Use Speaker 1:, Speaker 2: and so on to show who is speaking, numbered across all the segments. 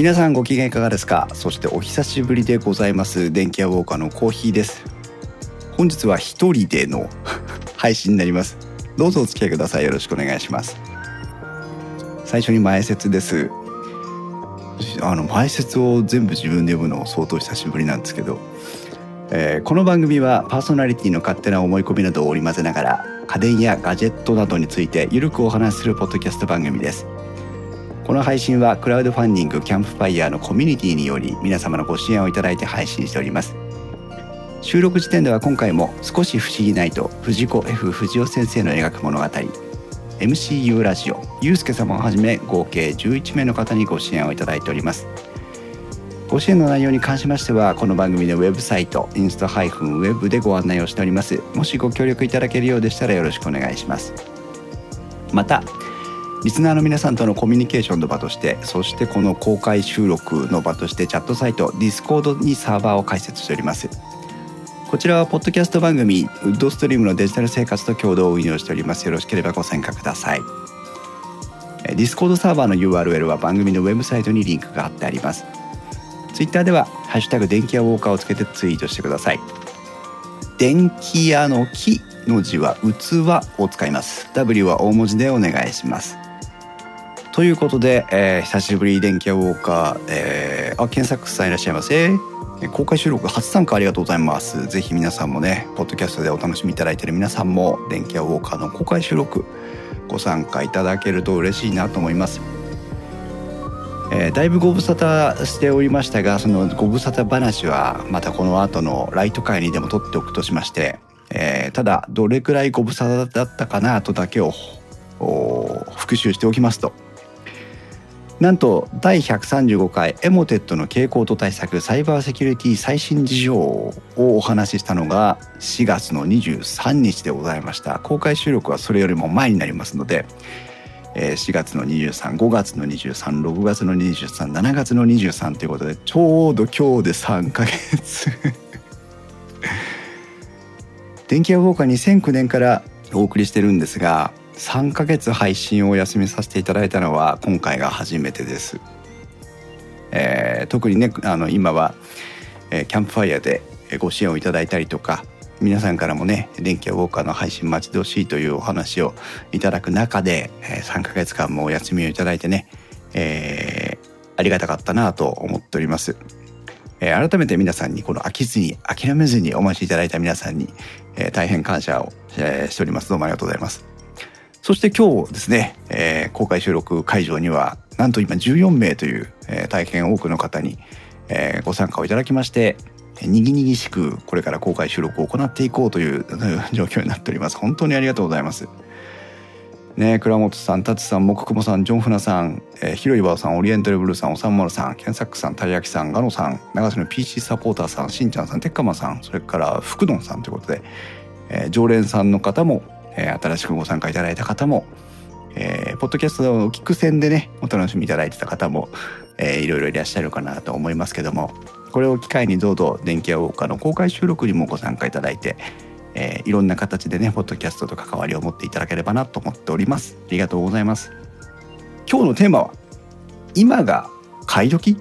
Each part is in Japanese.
Speaker 1: 皆さんご機嫌いかがですか？そしてお久しぶりでございます。電気屋ウォーカーのコーヒーです。本日は一人での 配信になります。どうぞお付き合いください。よろしくお願いします。最初に前説です。あの前説を全部自分で読むの相当久しぶりなんですけど、えー、この番組はパーソナリティの勝手な思い込みなどを織り交ぜながら家電やガジェットなどについてゆるくお話しするポッドキャスト番組です。この配信はクラウドファンディングキャンプファイヤーのコミュニティにより皆様のご支援をいただいて配信しております。収録時点では今回も少し不思議ないと藤子 F 不二雄先生の描く物語 MCU ラジオゆうすけ様をはじめ合計11名の方にご支援をいただいております。ご支援の内容に関しましてはこの番組のウェブサイトインスタ -web でご案内をしております。もしご協力いただけるようでしたらよろしくお願いします。またリスナーの皆さんとのコミュニケーションの場としてそしてこの公開収録の場としてチャットサイト Discord にサーバーを開設しております。こちらはポッドキャスト番組ウッドストリームのデジタル生活と共同運用しております。よろしければご参加ください。 Discord サーバーの URL は番組のウェブサイトにリンクが貼ってあります。ツイッターでは「ハッシュタグ電気屋ウォーカー」をつけてツイートしてください。電気屋の木の字は器を使います。W は大文字でお願いします。ということで、えー、久しぶり電気屋ウォーカー、えー、あ検索さんいらっしゃいませ。公開収録初参加ありがとうございます。ぜひ皆さんもねポッドキャストでお楽しみいただいている皆さんも電気屋ウォーカーの公開収録ご参加いただけると嬉しいなと思います。えー、だいぶご無沙汰しておりましたがそのご無沙汰話はまたこの後のライト会にでも取っておくとしまして、えー、ただどれくらいご無沙汰だったかなとだけを復習しておきますと。なんと第135回エモテットの傾向と対策サイバーセキュリティ最新事情をお話ししたのが4月の23日でございました。公開収録はそれよりも前になりますので4月の235月の236月の237月の23ということでちょうど今日で3ヶ月。電気屋ウォーカー2009年からお送りしてるんですが3ヶ月配信をお休みさせていただいたのは今回が初めてです。えー、特にねあの今は、えー、キャンプファイヤーでご支援をいただいたりとか皆さんからもね電気屋ウォーカーの配信待ち遠しいというお話をいただく中で、えー、3ヶ月間もお休みをいただいてね、えー、ありがたかったなと思っております。えー、改めて皆さんにこの飽きずに諦めずにお待ちいただいた皆さんに、えー、大変感謝を、えー、しておりますどうもありがとうございますそして今日ですね、えー、公開収録会場にはなんと今14名という、えー、大変多くの方に、えー、ご参加をいただきましてにぎにぎしくこれから公開収録を行っていこうという 状況になっております。本当にありがとうございます。ね倉本さん達さん木久保さんジョンフナさん、えー、ひろいばさんオリエンタルブルーさんおさんまるさんケンサックさんたい焼きさんガノさん長瀬の PC サポーターさんしんちゃんさんてっかまさんそれから福丼さんということで、えー、常連さんの方もえー、新しくご参加いただいた方も、えー、ポッドキャストを聞く線でね、お楽しみいただいてた方も、えー、いろいろいらっしゃるかなと思いますけども、これを機会にどうぞ電気屋ウォーカーの公開収録にもご参加いただいて、えー、いろんな形でね、ポッドキャストと関わりを持っていただければなと思っております。ありがとうございます。今日のテーマは、今が買い時？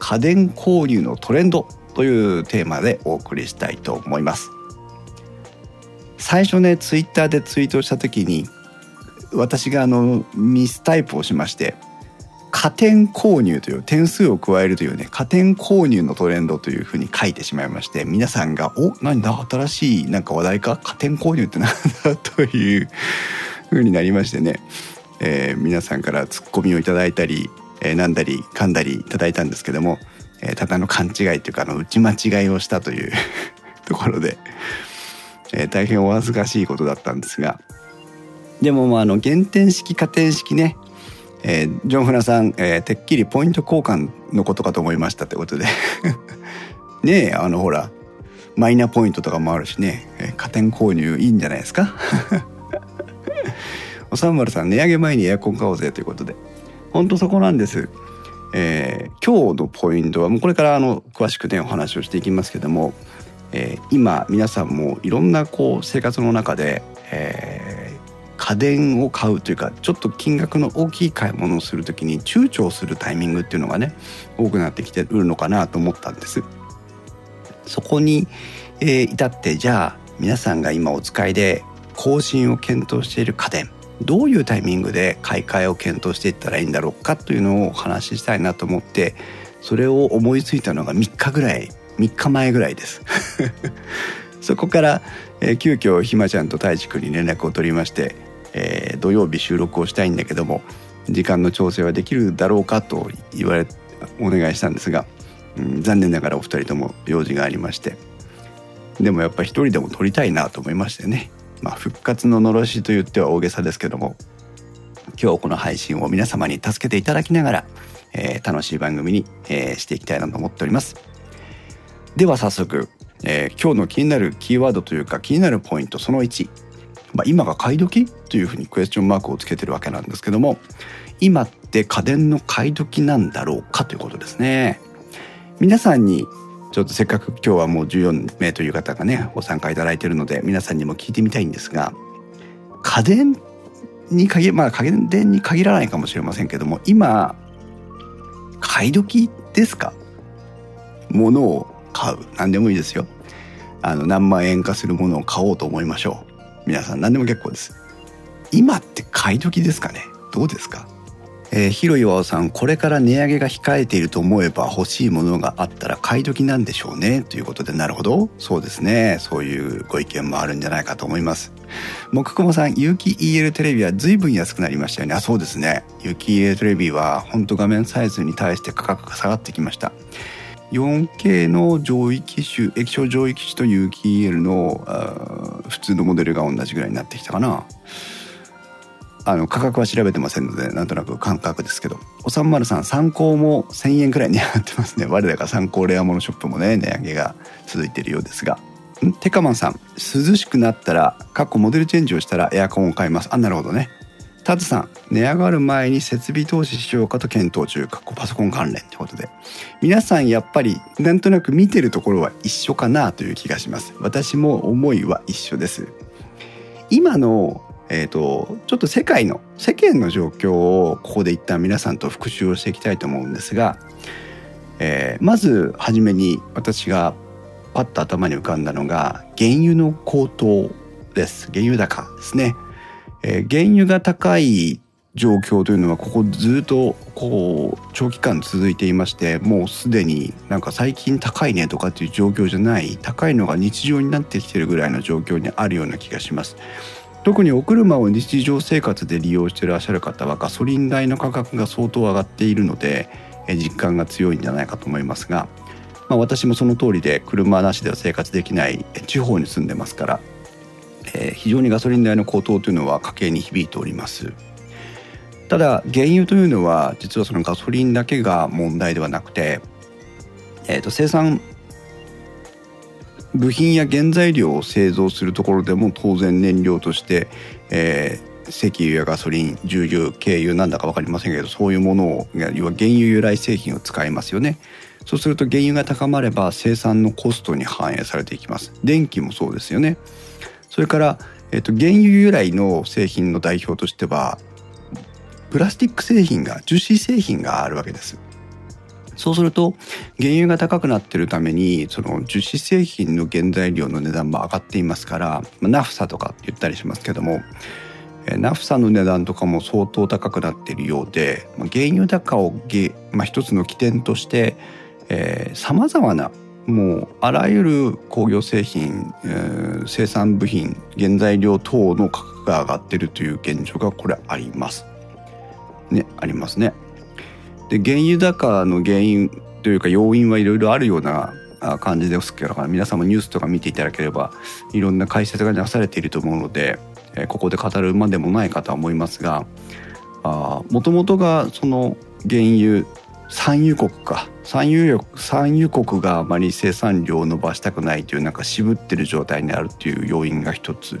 Speaker 1: 家電購入のトレンドというテーマでお送りしたいと思います。最初ねツイッターでツイートした時に私があのミスタイプをしまして加点購入という点数を加えるというね加点購入のトレンドというふうに書いてしまいまして皆さんが「お何だ新しいなんか話題か？加点購入ってなんだ?」というふうになりましてね、えー、皆さんからツッコミをいただいたり、えー、なんだり噛んだりいただいたんですけども、えー、ただの勘違いというかあの打ち間違いをしたという ところで。えー、大変お恥ずかしいことだったんですが。でもまああの減点式加点式ね、えー、ジョン・フラさん、えー、てっきりポイント交換のことかと思いましたってことで。ねえあのほらマイナポイントとかもあるしね、えー、加点購入いいんじゃないですか？おさんまるさん値上げ前にエアコン買おうぜということで。本当そこなんです。えー、今日のポイントはもうこれからあの詳しくねお話をしていきますけども。えー、今皆さんもいろんなこう生活の中で、え家電を買うというかちょっと金額の大きい買い物をする時に躊躇するタイミングっていうのがね多くなってきてるのかなと思ったんです。そこに、えー、至ってじゃあ皆さんが今お使いで更新を検討している家電どういうタイミングで買い替えを検討していったらいいんだろうかというのをお話ししたいなと思ってそれを思いついたのが3日ぐらい3日前ぐらいです。そこから、えー、急遽ひまちゃんと太一くんに連絡を取りまして、えー、土曜日収録をしたいんだけども時間の調整はできるだろうかと言われお願いしたんですが、うん、残念ながらお二人とも用事がありまして。でもやっぱ一人でも撮りたいなと思いましてね、まあ、復活ののろしと言っては大げさですけども今日この配信を皆様に助けていただきながら、えー、楽しい番組に、えー、していきたいなと思っております。では早速えー、今日の気になるキーワードというか気になるポイントその1、まあ、今が買い時というふうにクエスチョンマークをつけてるわけなんですけども今って家電の買い時なんだろうかということですね。皆さんにちょっとせっかく今日はもう14名という方がねご参加いただいているので皆さんにも聞いてみたいんですが家電に限まあ家電に限らないかもしれませんけども今買い時ですか？物を買う。何でもいいですよ。あの何万円かするものを買おうと思いましょう。皆さん何でも結構です。今って買い時ですかね？どうですか？えー、広岩さんこれから値上げが控えていると思えば欲しいものがあったら買い時なんでしょうね。ということでなるほど。そうですね。そういうご意見もあるんじゃないかと思います。木久保さん有機 EL テレビは随分安くなりましたよね。あそうですね。有機 EL テレビは本当画面サイズに対して価格が下がってきました。4K の上位機種液晶上位機種と有機 EL の普通のモデルが同じぐらいになってきたかな。あの価格は調べてませんのでなんとなく感覚ですけど。おさんまるさん参考も1000円くらい値上がってますね。我らが参考レアモノショップもね値上げが続いているようですが。テカマンさん涼しくなったら過去モデルチェンジをしたらエアコンを買います。あなるほどね。タズさん値上がる前に設備投資しようかと検討中。かっこパソコン関連ってことで。皆さんやっぱりなんとなく見てるところは一緒かなという気がします。私も思いは一緒です。今のえーと、ちょっと世界の世間の状況をここで一旦皆さんと復習をしていきたいと思うんですが、えー、まず初めに私がパッと頭に浮かんだのが原油の高騰です。原油高ですね。えー、原油が高い状況というのはここずっとこう長期間続いていましてもうすでになんか最近高いねとかっていう状況じゃない高いのが日常になってきてるぐらいの状況にあるような気がします。特にお車を日常生活で利用してらっしゃる方はガソリン代の価格が相当上がっているので実感が強いんじゃないかと思いますが、まあ、私もその通りで車なしでは生活できない地方に住んでますからえー、非常にガソリン代の高騰というのは家計に響いております。ただ原油というのは実はそのガソリンだけが問題ではなくて、えー、と生産部品や原材料を製造するところでも当然燃料として、えー、石油やガソリン重油軽油なんだか分かりませんけどそういうものを要は原油由来製品を使いますよね。そうすると原油が高まれば生産のコストに反映されていきます。電気もそうですよね。それから、えっと、原油由来の製品の代表としてはプラスチック製品が樹脂製品があるわけです。そうすると原油が高くなってるためにその樹脂製品の原材料の値段も上がっていますからまナフサとかって言ったりしますけどもナフサの値段とかも相当高くなっているようで原油高を、まあ、一つの起点としてさまざまなもうあらゆる工業製品、えー、生産部品原材料等の価格が上がってるという現状がこれあります。ねありますね。で原油高の原因というか要因はいろいろあるような感じですけど皆さんもニュースとか見ていただければいろんな解説がなされていると思うので、え、ここで語るまでもないかとは思いますがもともとがその原油産油国か。産油産油国があまり生産量を伸ばしたくないというなんか渋ってる状態にあるっていう要因が一つ。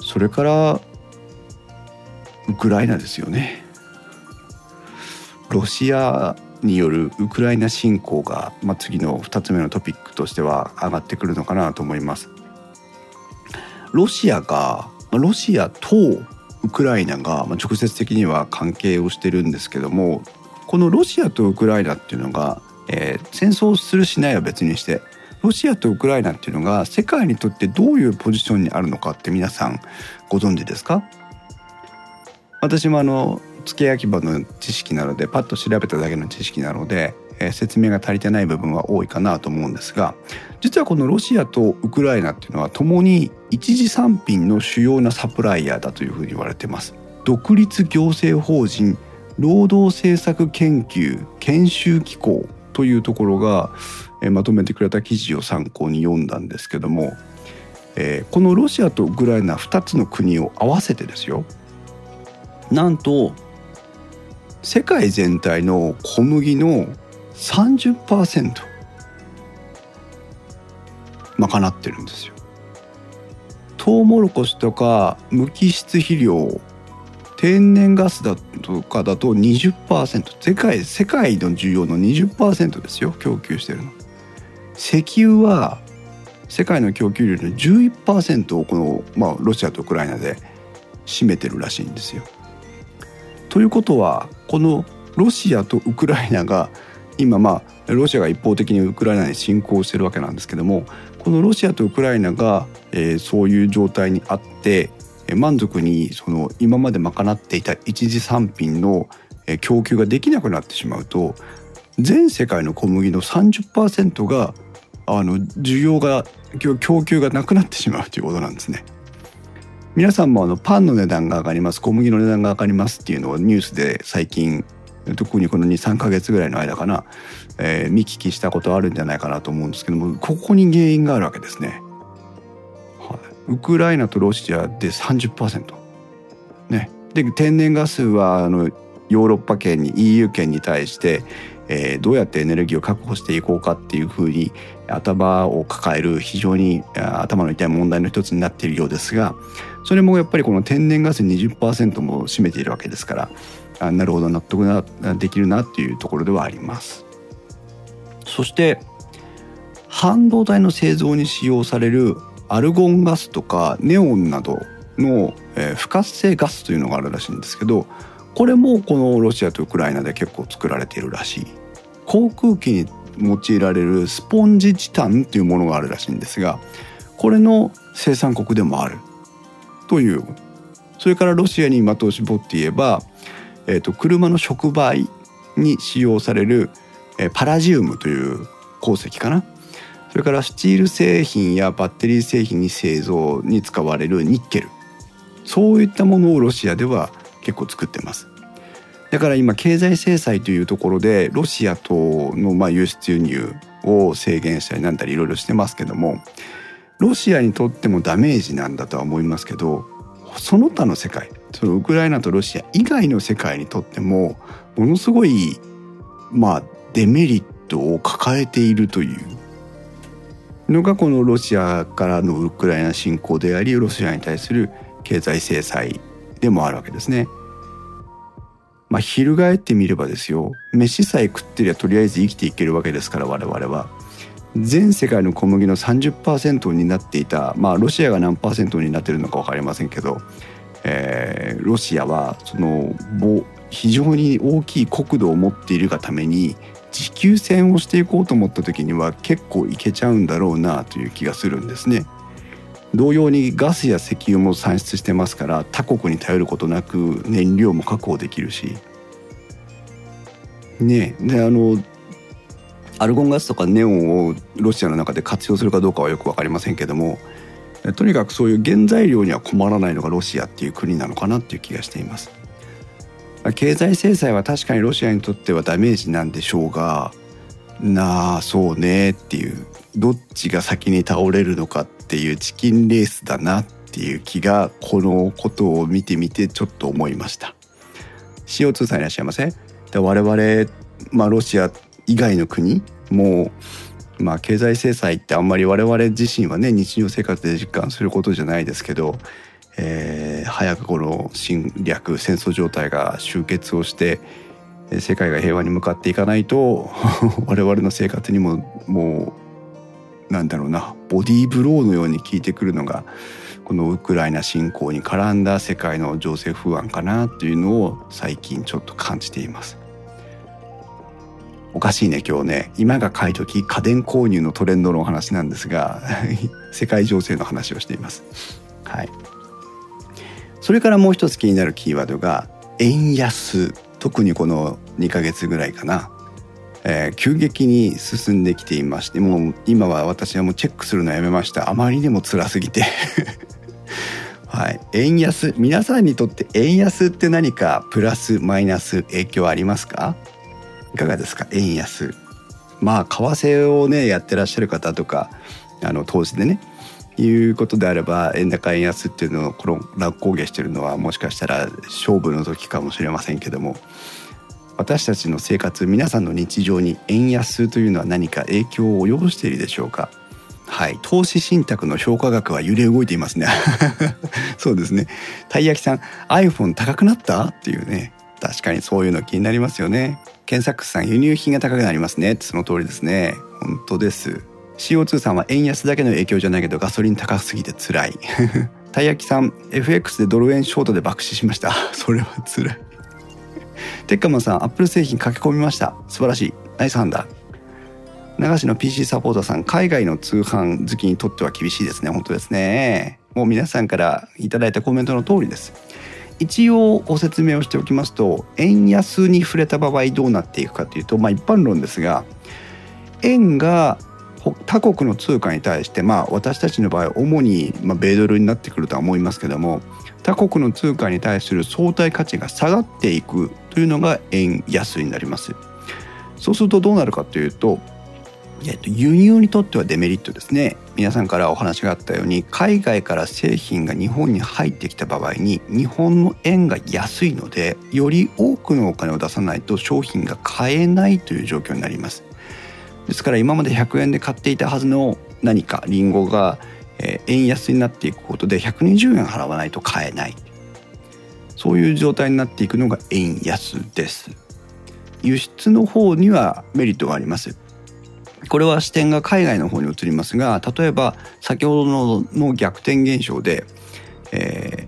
Speaker 1: それからウクライナですよね。ロシアによるウクライナ侵攻が、まあ、次の2つ目のトピックとしては上がってくるのかなと思います。ロシアがロシアとウクライナが直接的には関係をしてるんですけどもこのロシアとウクライナっていうのが、えー、戦争するしないは別にしてロシアとウクライナっていうのが世界にとってどういうポジションにあるのかって皆さんご存知ですか？私もあの付け焼き場の知識なのでパッと調べただけの知識なので、えー、説明が足りてない部分は多いかなと思うんですが実はこのロシアとウクライナっていうのはともに一次産品の主要なサプライヤーだというふうに言われてます。独立行政法人労働政策研究研修機構というところが、え、まとめてくれた記事を参考に読んだんですけども、え、このロシアとウクライナ2つの国を合わせてですよなんと世界全体の小麦の30%賄ってるんですよ。トウモロコシとか無機質肥料天然ガスだとかだと20%世界世界の需要の20%ですよ供給してるの。石油は世界の供給量の11%をこの、まあ、ロシアとウクライナで占めてるらしいんですよ。ということはこのロシアとウクライナが今まあロシアが一方的にウクライナに侵攻してるわけなんですけどもこのロシアとウクライナが、えー、そういう状態にあって満足にその今まで賄っていた一次産品の供給ができなくなってしまうと全世界の小麦の30%があの需要が供給がなくなってしまうということなんですね。皆さんもあのパンの値段が上がります小麦の値段が上がりますっていうのをニュースで最近特にこの23か月ぐらいの間かな、えー、見聞きしたことあるんじゃないかなと思うんですけどもここに原因があるわけですね。ウクライナとロシアで30%。ね、で天然ガスはあのヨーロッパ圏に EU 圏に対して、えー、どうやってエネルギーを確保していこうかっていうふうに頭を抱える非常に頭の痛い問題の一つになっているようですがそれもやっぱりこの天然ガス20%も占めているわけですからあなるほど納得ができるなっていうところではあります。そして半導体の製造に使用されるアルゴンガスとかネオンなどの、え、不活性ガスというのがあるらしいんですけどこれもこのロシアとウクライナで結構作られているらしい。航空機に用いられるスポンジチタンというものがあるらしいんですがこれの生産国でもある。という。それからロシアに的を絞って言えば、えーと、車の触媒に使用される、え、パラジウムという鉱石かな。れからスチール製品やバッテリー製品に製造に使われるニッケル。そういったものをロシアでは結構作ってます。だから今経済制裁というところでロシアとのまあ輸出輸入を制限したりなんだりいろいろしてますけどもロシアにとってもダメージなんだとは思いますけどその他の世界そのウクライナとロシア以外の世界にとってもものすごいまあデメリットを抱えているというのがこのロシアからのウクライナ侵攻でありロシアに対する経済制裁でもあるわけですね。まあ、翻ってみればですよ飯さえ食ってりゃとりあえず生きていけるわけですから我々は。全世界の小麦の30%になっていたまあロシアが何パーセントになってるのか分かりませんけど、えー、ロシアはその非常に大きい国土を持っているがために持久戦をしていこうと思った時には結構いけちゃうんだろうなという気がするんですね。同様にガスや石油も産出してますから他国に頼ることなく燃料も確保できるし。ねであのアルゴンガスとかネオンをロシアの中で活用するかどうかはよく分かりませんけどもとにかくそういう原材料には困らないのがロシアっていう国なのかなっていう気がしています。経済制裁は確かにロシアにとってはダメージなんでしょうがなあそうねっていう。どっちが先に倒れるのかっていうチキンレースだなっていう気がこのことを見てみてちょっと思いました。CO2 さんいらっしゃいませ。で我々、まあ、ロシア以外の国もまあ経済制裁ってあんまり我々自身はね日常生活で実感することじゃないですけど、えー、早くこの侵略戦争状態が終結をして世界が平和に向かっていかないと 我々の生活にももうなんだろうなボディーブローのように効いてくるのがこのウクライナ侵攻に絡んだ世界の情勢不安かなというのを最近ちょっと感じています。おかしいね今日ね。今が買い時家電購入のトレンドのお話なんですが 世界情勢の話をしています。はい。それからもう一つ気になるキーワードが円安。特にこの2ヶ月ぐらいかな、えー、急激に進んできていましてもう今は私はもうチェックするのやめました。あまりにも辛すぎて。はい、円安。皆さんにとって円安って何かプラスマイナス影響ありますか？いかがですか？円安。まあ為替をねやってらっしゃる方とかあの投資でね。いうことであれば円高円安っていうのをこの乱高下してるのはもしかしたら勝負の時かもしれませんけども私たちの生活皆さんの日常に円安というのは何か影響を及ぼしているでしょうか？はい。投資信託の評価額は揺れ動いていますね。そうですね。たい焼きさん iPhone 高くなった？っていうね。確かにそういうの気になりますよね。検索さん輸入品が高くなりますね。その通りですね。本当です。CO2 さんは円安だけの影響じゃないけどガソリン高すぎて辛い。たい焼きさん FX でドル円ショートで爆死しました。それは辛い。テッカマンさんアップル製品駆け込みました。素晴らしい。ナイスハンダ流しの PC サポーターさん海外の通販好きにとっては厳しいですね。本当ですね。もう皆さんからいただいたコメントの通りです。一応ご説明をしておきますと円安に触れた場合どうなっていくかというとまあ一般論ですが円が他国の通貨に対してまあ私たちの場合主にま米ドルになってくるとは思いますけども他国の通貨に対する相対価値が下がっていくというのが円安になります。そうするとどうなるかというとえっと、輸入にとってはデメリットですね。皆さんからお話があったように海外から製品が日本に入ってきた場合に日本の円が安いのでより多くのお金を出さないと商品が買えないという状況になります。ですから今まで100円で買っていたはずの何かリンゴが円安になっていくことで120円払わないと買えない。そういう状態になっていくのが円安です。輸出の方にはメリットがあります。これは視点が海外の方に移りますが例えば先ほどの逆転現象で、え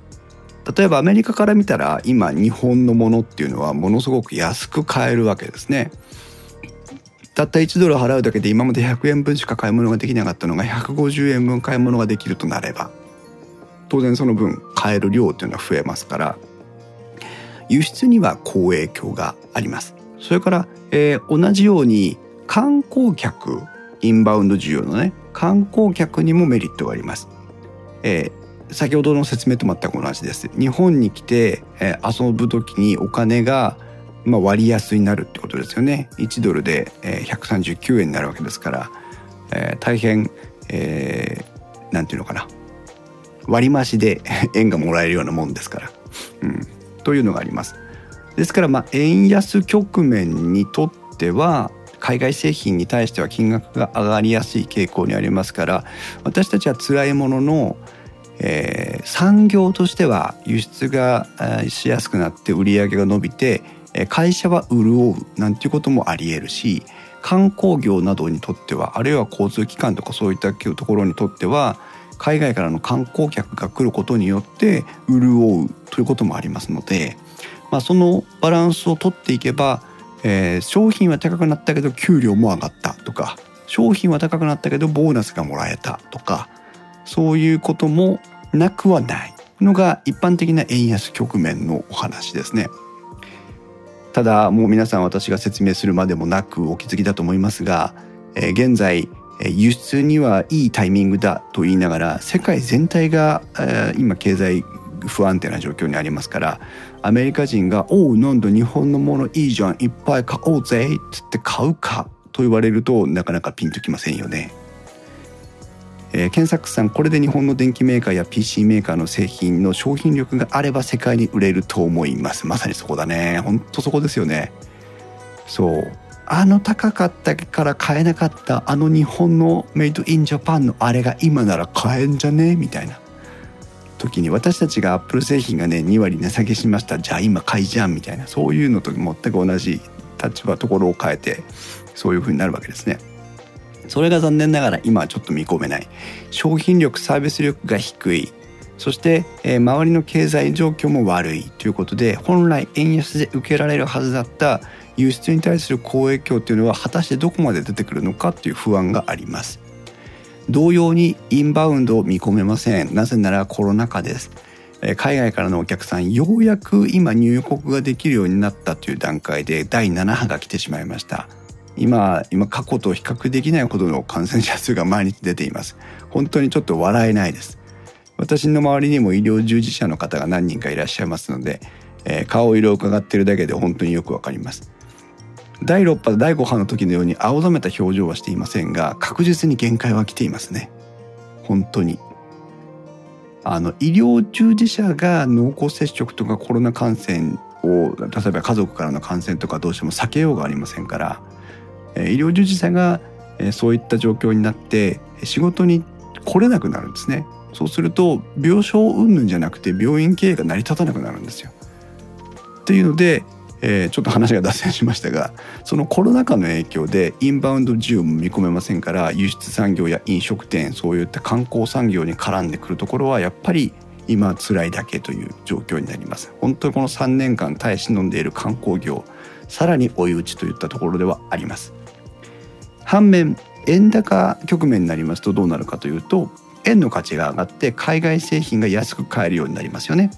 Speaker 1: ー、例えばアメリカから見たら今日本のものっていうのはものすごく安く買えるわけですね。たった1ドル払うだけで今まで100円分しか買い物ができなかったのが150円分買い物ができるとなれば当然その分買える量というのは増えますから輸出には好影響があります。それから、えー、同じように観光客インバウンド需要のね観光客にもメリットがあります。えー、先ほどの説明と全く同じです。日本に来て、えー、遊ぶ時にお金がまあ、割安になるってことですよね。1ドルで、139円になるわけですから、えー、大変、えー、なんていうのかな割増で 円がもらえるようなもんですから、うん、というのがあります。ですからまあ円安局面にとっては海外製品に対しては金額が上がりやすい傾向にありますから私たちは辛いものの、えー、産業としては輸出がしやすくなって売り上げが伸びて会社は潤うなんていうこともありえるし観光業などにとってはあるいは交通機関とかそういったところにとっては海外からの観光客が来ることによって潤うということもありますので、まあ、そのバランスをとっていけばえー、商品は高くなったけど給料も上がったとか商品は高くなったけどボーナスがもらえたとかそういうこともなくはないのが一般的な円安局面のお話ですね。ただもう皆さん私が説明するまでもなくお気づきだと思いますが、えー、現在輸出にはいいタイミングだと言いながら世界全体が、えー、今経済不安定な状況にありますからアメリカ人が「おうなんだ日本のものいいじゃんいっぱい買おうぜ」っつって買うかと言われるとなかなかピンときませんよね。えー、検索さんこれで日本の電機メーカーや PC メーカーの製品の商品力があれば世界に売れると思います。まさにそこだね。ほんとそこですよね。そう。あの高かったから買えなかったあの日本のメイドインジャパンのあれが今なら買えんじゃねみたいな。時に私たちがアップル製品がね2割値下げしました。じゃあ今買いじゃんみたいな。そういうのと全く同じ立場ところを変えてそういう風になるわけですね。それが残念ながら今はちょっと見込めない。商品力サービス力が低い。そして、えー、周りの経済状況も悪いということで本来円安で受けられるはずだった輸出に対する好影響というのは果たしてどこまで出てくるのかという不安があります。同様にインバウンドを見込めません。なぜならコロナ禍です。海外からのお客さんようやく今入国ができるようになったという段階で第7波が来てしまいました。今今過去と比較できないほどの感染者数が毎日出ています。本当にちょっと笑えないです。私の周りにも医療従事者の方が何人かいらっしゃいますので、えー、顔色を伺ってるだけで本当によくわかります。第6波第5波の時のように青ざめた表情はしていませんが確実に限界は来ていますね。本当に。あの医療従事者が濃厚接触とかコロナ感染を例えば家族からの感染とかどうしても避けようがありませんから医療従事者がそういった状況になって仕事に来れなくなるんですね。そうすると病床云々じゃなくて病院経営が成り立たなくなるんですよ。っていうのでえー、ちょっと話が脱線しましたがそのコロナ禍の影響でインバウンド需要も見込めませんから輸出産業や飲食店そういった観光産業に絡んでくるところはやっぱり今辛いだけという状況になります。本当にこの3年間耐え忍んでいる観光業さらに追い打ちといったところではあります。反面円高局面になりますとどうなるかというと円の価値が上がって海外製品が安く買えるようになりますよね。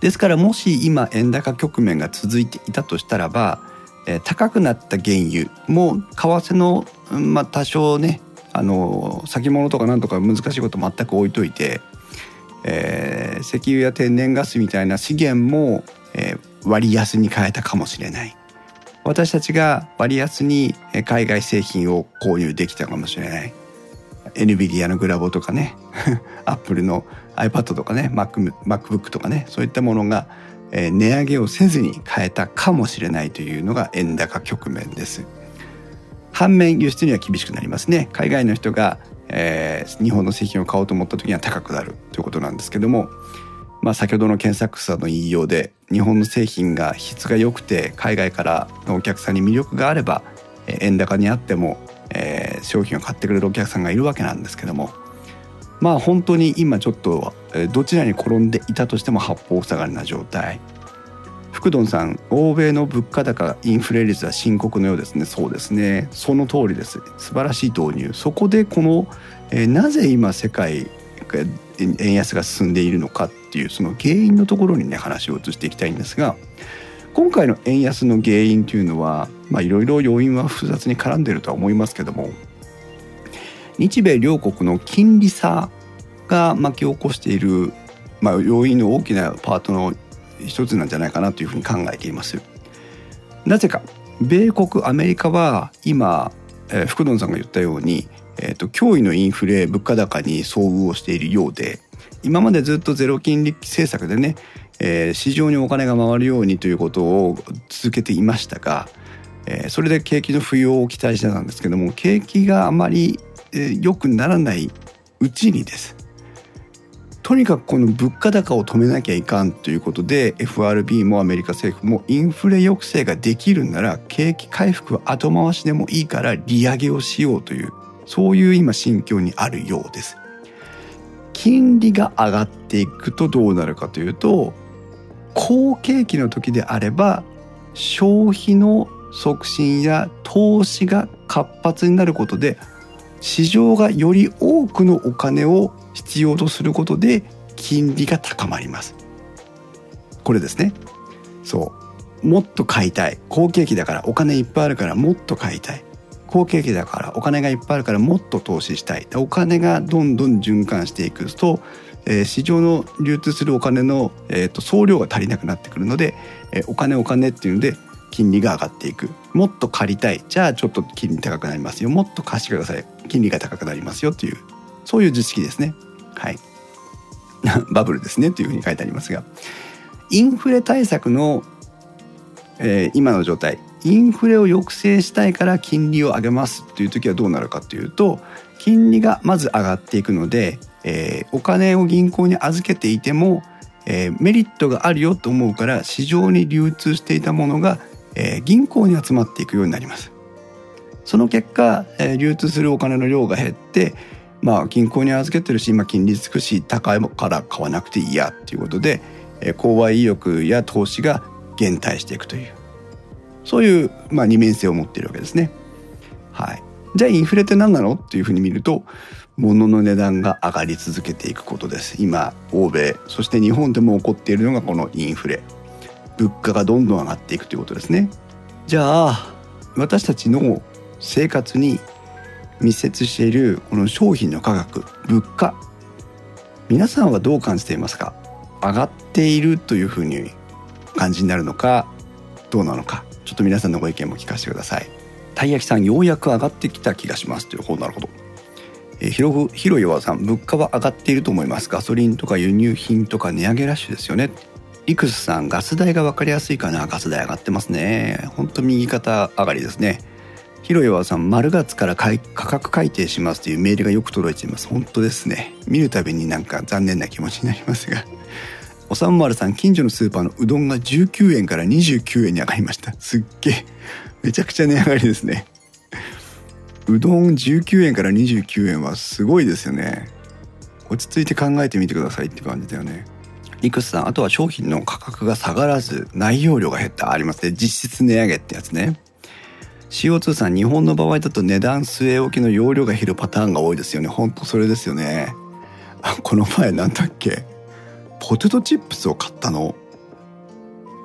Speaker 1: ですからもし今円高局面が続いていたとしたらば、え、高くなった原油も為替の、まあ、多少ねあの先物とかなんとか難しいこと全く置いといて、えー、石油や天然ガスみたいな資源も、えー、割安に変えたかもしれない。私たちが割安に海外製品を購入できたかもしれない。NVIDIA のグラボとかね Apple の iPad とかね Mac MacBook とかねそういったものが、え、値上げをせずに買えたかもしれないというのが円高局面です。反面輸出には厳しくなりますね。海外の人が、えー、日本の製品を買おうと思った時には高くなるということなんですけどもまあ、先ほどの検索さんの言いようで日本の製品が質が良くて海外からのお客さんに魅力があれば円高にあってもえー、商品を買ってくれるお客さんがいるわけなんですけども。まあ本当に今ちょっとどちらに転んでいたとしても八方塞がりな状態。福丼さん欧米の物価高インフレ率は深刻のようですね。そうですね。その通りです。素晴らしい導入。そこでこの、えー、なぜ今世界円安が進んでいるのかっていうその原因のところにね話を移していきたいんですが今回の円安の原因というのはいろいろ要因は複雑に絡んでるとは思いますけども日米両国の金利差が巻き起こしている、まあ、要因の大きなパートの一つなんじゃないかなというふうに考えています。なぜか米国アメリカは今、えー、福 don さんが言ったように、えーと、脅威のインフレ物価高に遭遇をしているようで今までずっとゼロ金利政策でねえー、市場にお金が回るようにということを続けていましたが、えー、それで景気の浮揚を期待してたんですけども景気があまり良、えー、くならないうちにですとにかくこの物価高を止めなきゃいかんということで FRB もアメリカ政府もインフレ抑制ができるなら景気回復は後回しでもいいから利上げをしようというそういう今心境にあるようです。金利が上がっていくとどうなるかというと好景気の時であれば消費の促進や投資が活発になることで市場がより多くのお金を必要とすることで金利が高まります。これですね。そう。もっと買いたい。好景気だからお金いっぱいあるからもっと買いたい。好景気だからお金がいっぱいあるからもっと投資したい。お金がどんどん循環していくとえー、市場の流通するお金の、えーと、総量が足りなくなってくるので、えー、お金お金っていうので金利が上がっていく。もっと借りたい。じゃあちょっと金利高くなりますよ。もっと貸してください。金利が高くなりますよというそういう図式ですね。はい。バブルですねというふうに書いてありますがインフレ対策の、えー、今の状態。インフレを抑制したいから金利を上げますという時はどうなるかというと金利がまず上がっていくのでえー、お金を銀行に預けていても、えー、メリットがあるよと思うから市場に流通していたものが、えー、銀行に集まっていくようになります。その結果、え、流通するお金の量が減ってまあ銀行に預けてるし今金利つくし高いから買わなくていいやっていうことでえ購買意欲や投資が減退していくというそういう、まあ、二面性を持っているわけですね。はい、じゃあインフレって何なの？っていうふうに見ると物の値段が上がり続けていくことです。今欧米そして日本でも起こっているのがこのインフレ。物価がどんどん上がっていくということですね。じゃあ私たちの生活に密接しているこの商品の価格物価皆さんはどう感じていますか？上がっているというふうに感じになるのかどうなのか。ちょっと皆さんのご意見も聞かせてください。たい焼きさんようやく上がってきた気がしますという方なるほど。えー、ひろひろよさん物価は上がっていると思いますガソリンとか輸入品とか値上げラッシュですよね。リクスさんガス代が分かりやすいかな？ガス代上がってますね。ほんと右肩上がりですね。ひろよわさん丸月から価格改定しますというメールがよく届いています。本当ですね。見るたびになんか残念な気持ちになりますが。おさんまるさん近所のスーパーのうどんが19円から29円に上がりました。すっげえ。めちゃくちゃ値上がりですね。うどん19円から29円はすごいですよね。落ち着いて考えてみてくださいって感じだよね。リクスさんあとは商品の価格が下がらず内容量が減った。ありますね。実質値上げってやつね。CO2 さん日本の場合だと値段据え置きの容量が減るパターンが多いですよね。ほんとそれですよね。あこの前なんだっけ？ポテトチップスを買ったの？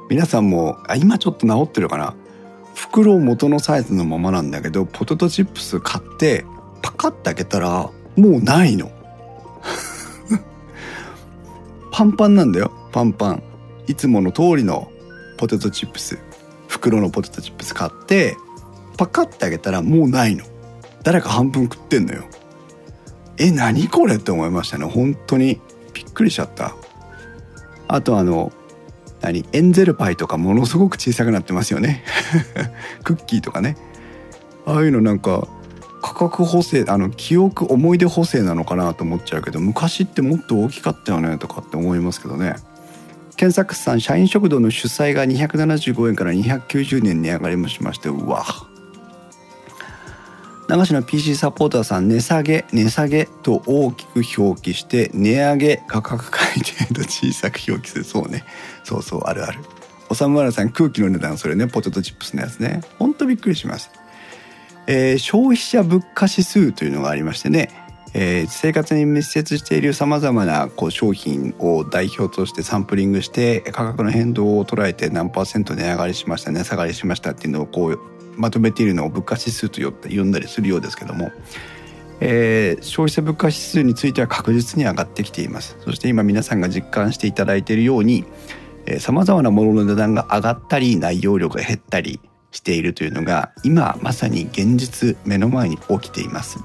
Speaker 1: 皆さんもあ今ちょっと治ってるかな？袋元のサイズのままなんだけどポテトチップス買ってパカッて開けたらもうないの。パンパンなんだよ。パンパン。いつもの通りのポテトチップス。袋のポテトチップス買ってパカッて開けたらもうないの。誰か半分食ってんのよ。え何これ？って思いましたね。本当にびっくりしちゃった。あとあの何エンゼルパイとかものすごく小さくなってますよね。クッキーとかね。ああいうのなんか価格補正あの記憶思い出補正なのかなと思っちゃうけど昔ってもっと大きかったよねとかって思いますけどね。検索さん社員食堂の主催が275円から290年値上がりもしましてうわ。流しの PC サポーターさん値下げ値下げと大きく表記して値上げ価格改定と小さく表記する。そうね。そうそうあるある。おさむらさん空気の値段それねポテトチップスのやつね。ほんとびっくりします、えー、消費者物価指数というのがありましてね、えー、生活に密接しているさまざまなこう商品を代表としてサンプリングして価格の変動を捉えて何パーセント値上がりしました値下がりしましたっていうのをこうまとめているのを物価指数と呼んだりするようですけども、えー、消費者物価指数については確実に上がってきています。そして今皆さんが実感していただいているようにさまざまなものの値段が上がったり内容量が減ったりしているというのが今まさに現実目の前に起きています。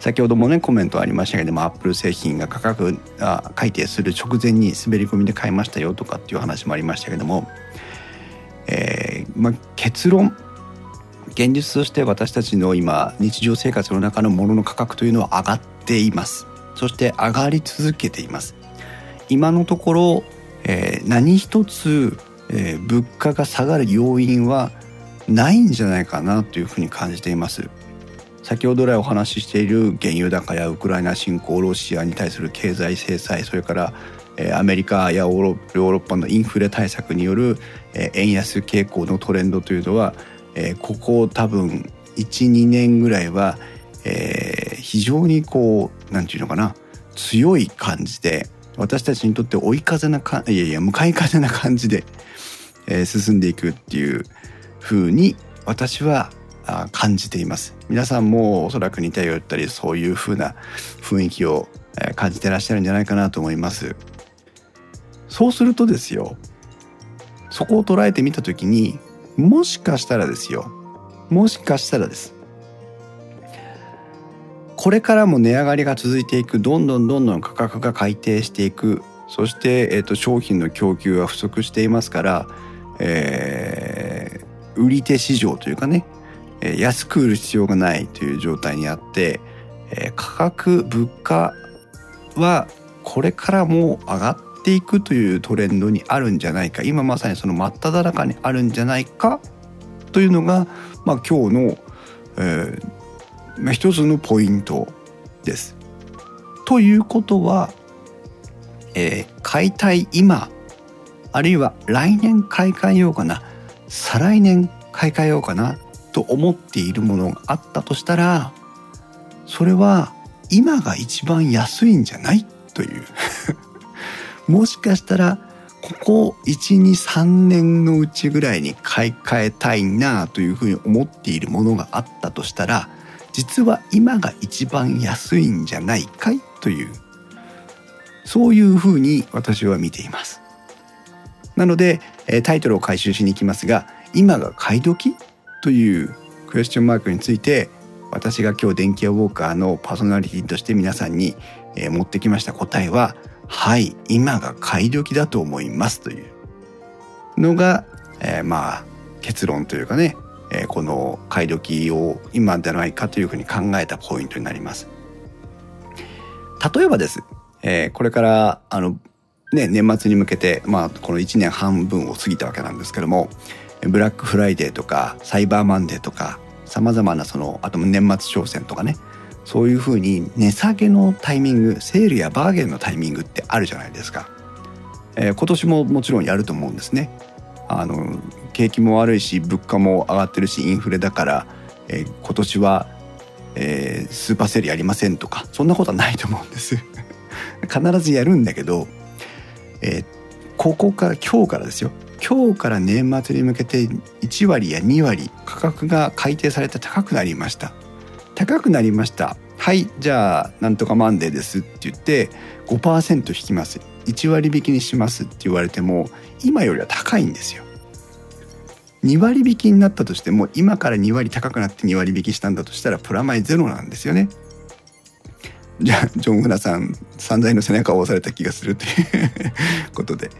Speaker 1: 先ほどもねコメントありましたけどもアップル製品が価格改定する直前に滑り込みで買いましたよとかっていう話もありましたけども、えーまあ、結論現実として私たちの今日常生活の中のものの価格というのは上がっています。そして上がり続けています。今のところ、えー、何一つ、えー、物価が下がる要因はないんじゃないかなというふうに感じています。先ほど来お話ししている原油高やウクライナ侵攻ロシアに対する経済制裁それからアメリカやヨーロッパのインフレ対策による円安傾向のトレンドというのはえー、ここ多分12年ぐらいは、えー、非常にこう何て言うのかな強い感じで私たちにとって追い風なかいやいや向かい風な感じで、えー、進んでいくっていう風に私は感じています。皆さんもおそらく似たよったりそういう風な雰囲気を感じてらっしゃるんじゃないかなと思います。そうするとですよそこを捉えてみた時にもしかしたらですよ。もしかしたらです。これからも値上がりが続いていくどんどんどんどん価格が改定していく。そして、えーと、商品の供給は不足していますから、えー、売り手市場というかね、え、安く売る必要がないという状態にあって、えー、価格物価はこれからも上がっっていくというトレンドにあるんじゃないか今まさにその真っ只中にあるんじゃないかというのが、まあ、今日の、えーまあ、一つのポイントです。ということは、えー、買いたい今あるいは来年買い替えようかな再来年買い替えようかなと思っているものがあったとしたらそれは今が一番安いんじゃないというもしかしたらここ123年のうちぐらいに買い替えたいなというふうに思っているものがあったとしたら実は今が一番安いんじゃないかい？というそういうふうに私は見ています。なのでタイトルを回収しに行きますが今が買い時？というクエスチョンマークについて私が今日電気屋ウォーカーのパーソナリティとして皆さんに持ってきました答えははい今が買い時だと思いますというのが、えー、まあ結論というかね、えー、この買い時を今ではないかというふうに考えたポイントになります。例えばです、えー、これからあのね、年末に向けて、まあ、この1年半分を過ぎたわけなんですけどもブラックフライデーとかサイバーマンデーとかさまざまなそのあと年末商戦とかねそういうふうに値下げのタイミングセールやバーゲンのタイミングってあるじゃないですか、えー、今年ももちろんやると思うんですね。あの景気も悪いし物価も上がってるしインフレだから、えー、今年は、えー、スーパーセールやりませんとかそんなことはないと思うんです。必ずやるんだけどえー、ここから今日からですよ。今日から年末に向けて1割や2割価格が改定されて高くなりました。高くなりました。はいじゃあなんとかマンデーですって言って5%引きます。1割引きにしますって言われても今よりは高いんですよ。2割引きになったとしても今から2割高くなって2割引きしたんだとしたらプラマイゼロなんですよね。じゃあジョン・フナさん散財の背中を押された気がするということで、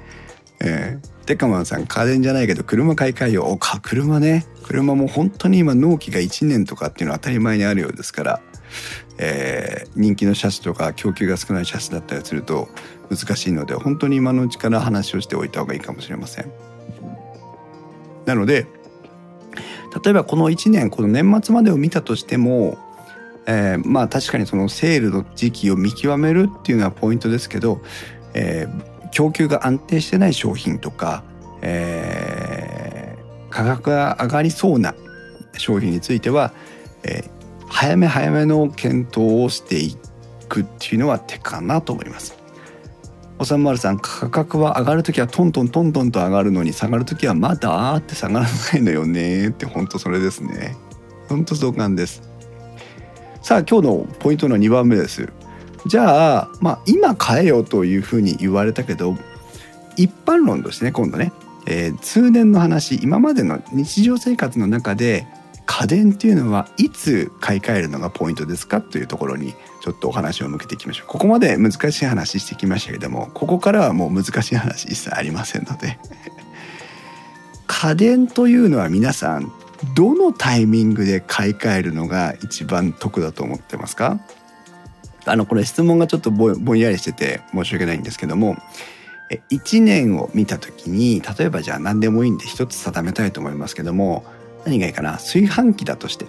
Speaker 1: えー、テカマンさん家電じゃないけど車買い替えよう。か車ね。車も本当に今納期が1年とかっていうのは当たり前にあるようですから、えー、人気の車種とか供給が少ない車種だったりすると難しいので本当に今のうちから話をしておいた方がいいかもしれません。なので例えばこの1年この年末までを見たとしてもえー、まあ確かにそのセールの時期を見極めるっていうのはポイントですけど、えー、供給が安定してない商品とか、えー、価格が上がりそうな商品については、えー、早め早めの検討をしていくっていうのは手かなと思います。おさんまるさん価格は上がる時はトントントントンと上がるのに下がる時はまだって下がらないのよねって本当それですね。本当同感です。さあ今日のポイントの2番目です。じゃあ、まあ、今変えようというふうに言われたけど一般論としてね今度ね、えー、通年の話今までの日常生活の中で家電っていうのはいつ買い替えるのがポイントですかというところにちょっとお話を向けていきましょう。ここまで難しい話してきましたけどもここからはもう難しい話一切ありませんので。家電というのは皆さんどのタイミングで買い替えるのが一番得だと思ってますか？あのこれ質問がちょっとぼんやりしてて申し訳ないんですけども1年を見た時に例えばじゃあ何でもいいんで一つ定めたいと思いますけども何がいいかな？炊飯器だとして。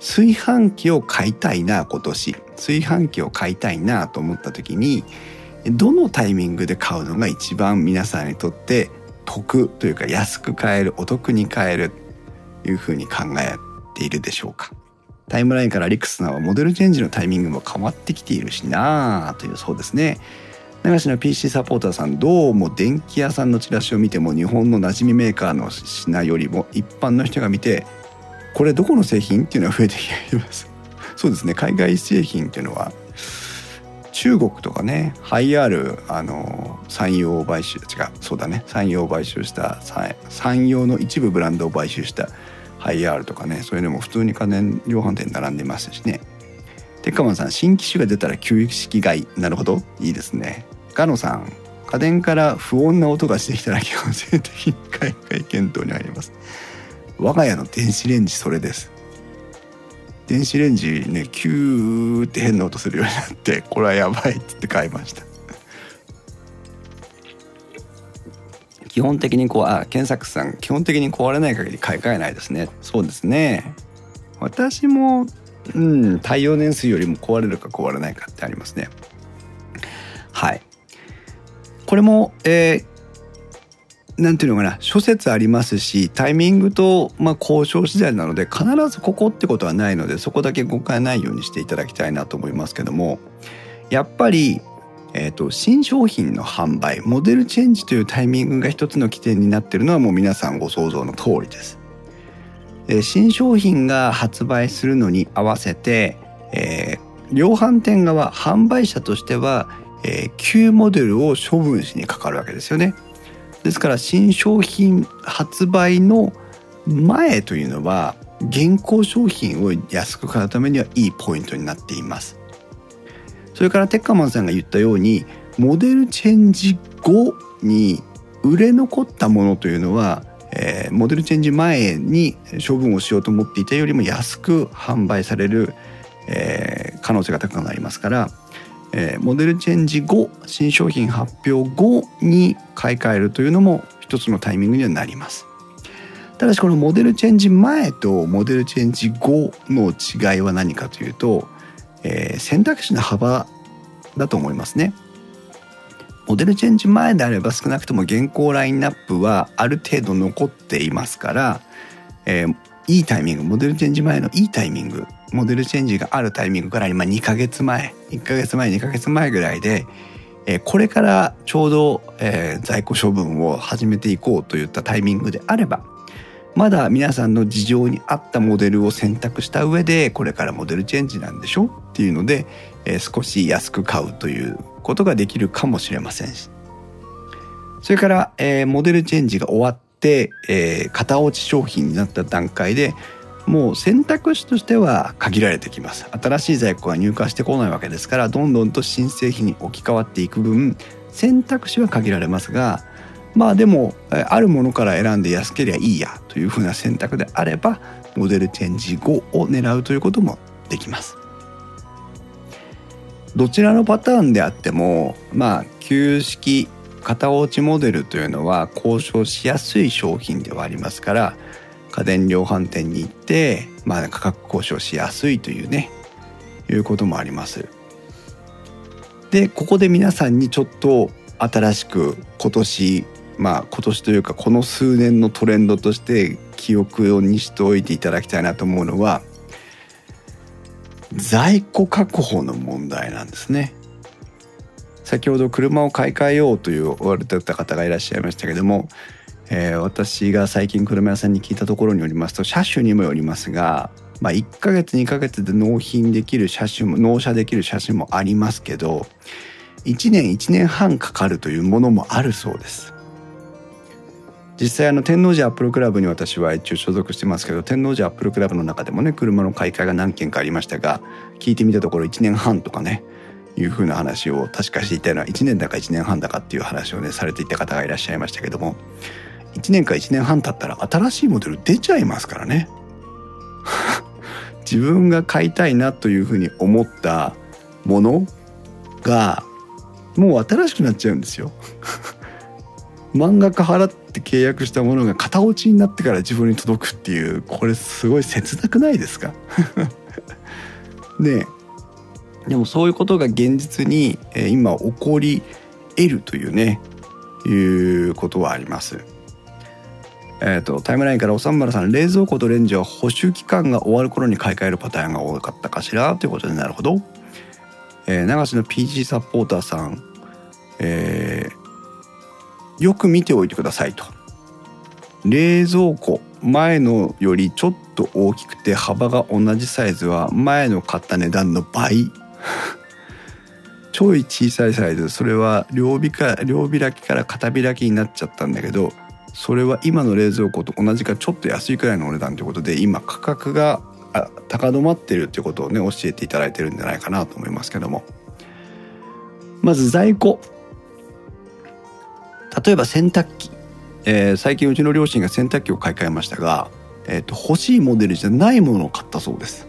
Speaker 1: 炊飯器を買いたいな今年。炊飯器を買いたいなと思った時にどのタイミングで買うのが一番皆さんにとって得というか安く買えるお得に買えるというふうに考えているでしょうか？タイムラインからリクスさんはモデルチェンジのタイミングも変わってきているしなあというそうですね。流しの PC サポーターさんどうも電気屋さんのチラシを見ても日本の馴染みメーカーの品よりも一般の人が見てこれどこの製品っていうのは増えてきています。そうですね。海外製品っていうのは中国とかねハイアールあの山陽を買収違うそうだね。山陽を買収した山陽の一部ブランドを買収したハイアールとかねそういうのも普通に家電量販店並んでますしね。テッカマンさん新機種が出たら旧式買いなるほど。いいですね。ガノさん家電から不穏な音がしてきたら強制的に買い替え検討に入ります。我が家の電子レンジそれです。電子レンジねキューって変な音するようになってこれはやばいって言って買いました。基本的にこうあ検索さん基本的に壊れない限り買い替えないですね。そうですね。私もうん耐用年数よりも壊れるか壊れないかってありますね。はい。これも、えー、なんていうのかな。諸説ありますしタイミングと、まあ、交渉次第なので必ずここってことはないのでそこだけ誤解ないようにしていただきたいなと思いますけどもやっぱりえーと、新商品の販売モデルチェンジというタイミングが一つの起点になってるのはもう皆さんご想像の通りです。で新商品が発売するのに合わせて、えー、量販店側販売者としては、えー、旧モデルを処分しにかかるわけですよね。ですから新商品発売の前というのは現行商品を安く買うためにはいいポイントになっています。それからテッカマンさんが言ったようにモデルチェンジ後に売れ残ったものというのは、えー、モデルチェンジ前に処分をしようと思っていたよりも安く販売される、えー、可能性が高くなりますから、えー、モデルチェンジ後新商品発表後に買い替えるというのも一つのタイミングにはなります。ただしこのモデルチェンジ前とモデルチェンジ後の違いは何かというとえー、選択肢の幅だと思いますね。モデルチェンジ前であれば少なくとも現行ラインナップはある程度残っていますから、えー、いいタイミングモデルチェンジ前のいいタイミングモデルチェンジがあるタイミングから今2ヶ月前1ヶ月前2ヶ月前ぐらいで、えー、これからちょうど、えー、在庫処分を始めていこうといったタイミングであればまだ皆さんの事情に合ったモデルを選択した上でこれからモデルチェンジなんでしょ？っていうので、えー、少し安く買うということができるかもしれませんし。それから、えー、モデルチェンジが終わって、えー、型落ち商品になった段階でもう選択肢としては限られてきます。新しい在庫が入荷してこないわけですからどんどんと新製品に置き換わっていく分選択肢は限られますがまあでもあるものから選んで安ければいいやというふうな選択であればモデルチェンジ後を狙うということもできます。どちらのパターンであってもまあ旧式型落ちモデルというのは交渉しやすい商品ではありますから家電量販店に行って、まあ、価格交渉しやすいというねいうこともあります。でここで皆さんにちょっと新しく今年まあ今年というかこの数年のトレンドとして記憶にしておいていただきたいなと思うのは在庫確保の問題なんですね。先ほど車を買い替えようという言われてた方がいらっしゃいましたけども、えー、私が最近車屋さんに聞いたところによりますと車種にもよりますが、まあ、1ヶ月2ヶ月で納品できる車種も納車できる車種もありますけど1年1年半かかるというものもあるそうです。実際あの天王寺アップルクラブに私は一応所属してますけど天王寺アップルクラブの中でもね車の買い替えが何件かありましたが聞いてみたところ1年半とかねいうふうな話を確かしていたのは1年だか1年半だかっていう話をねされていた方がいらっしゃいましたけども1年か1年半経ったら新しいモデル出ちゃいますからね。自分が買いたいなというふうに思ったものがもう新しくなっちゃうんですよ。漫画家払って契約したものが型落ちになってから自分に届くっていうこれすごい切なくないですか？ねでもそういうことが現実に今起こり得るというねいうことはあります。えーと、タイムラインからおさんばらさん冷蔵庫とレンジは保守期間が終わる頃に買い替えるパターンが多かったかしら？ということでなるほど、えー、流しの PG サポーターさん、えー、よく見ておいてくださいと。冷蔵庫前のよりちょっと大きくて幅が同じサイズは前の買った値段の倍。ちょい小さいサイズ。それは両開か両開きから片開きになっちゃったんだけどそれは今の冷蔵庫と同じかちょっと安いくらいのお値段ということで今価格が高止まってるということをね教えていただいてるんじゃないかなと思いますけども。まず在庫。例えば洗濯機、えー、最近うちの両親が洗濯機を買い替えましたが、えーと、欲しいモデルじゃないものを買ったそうです。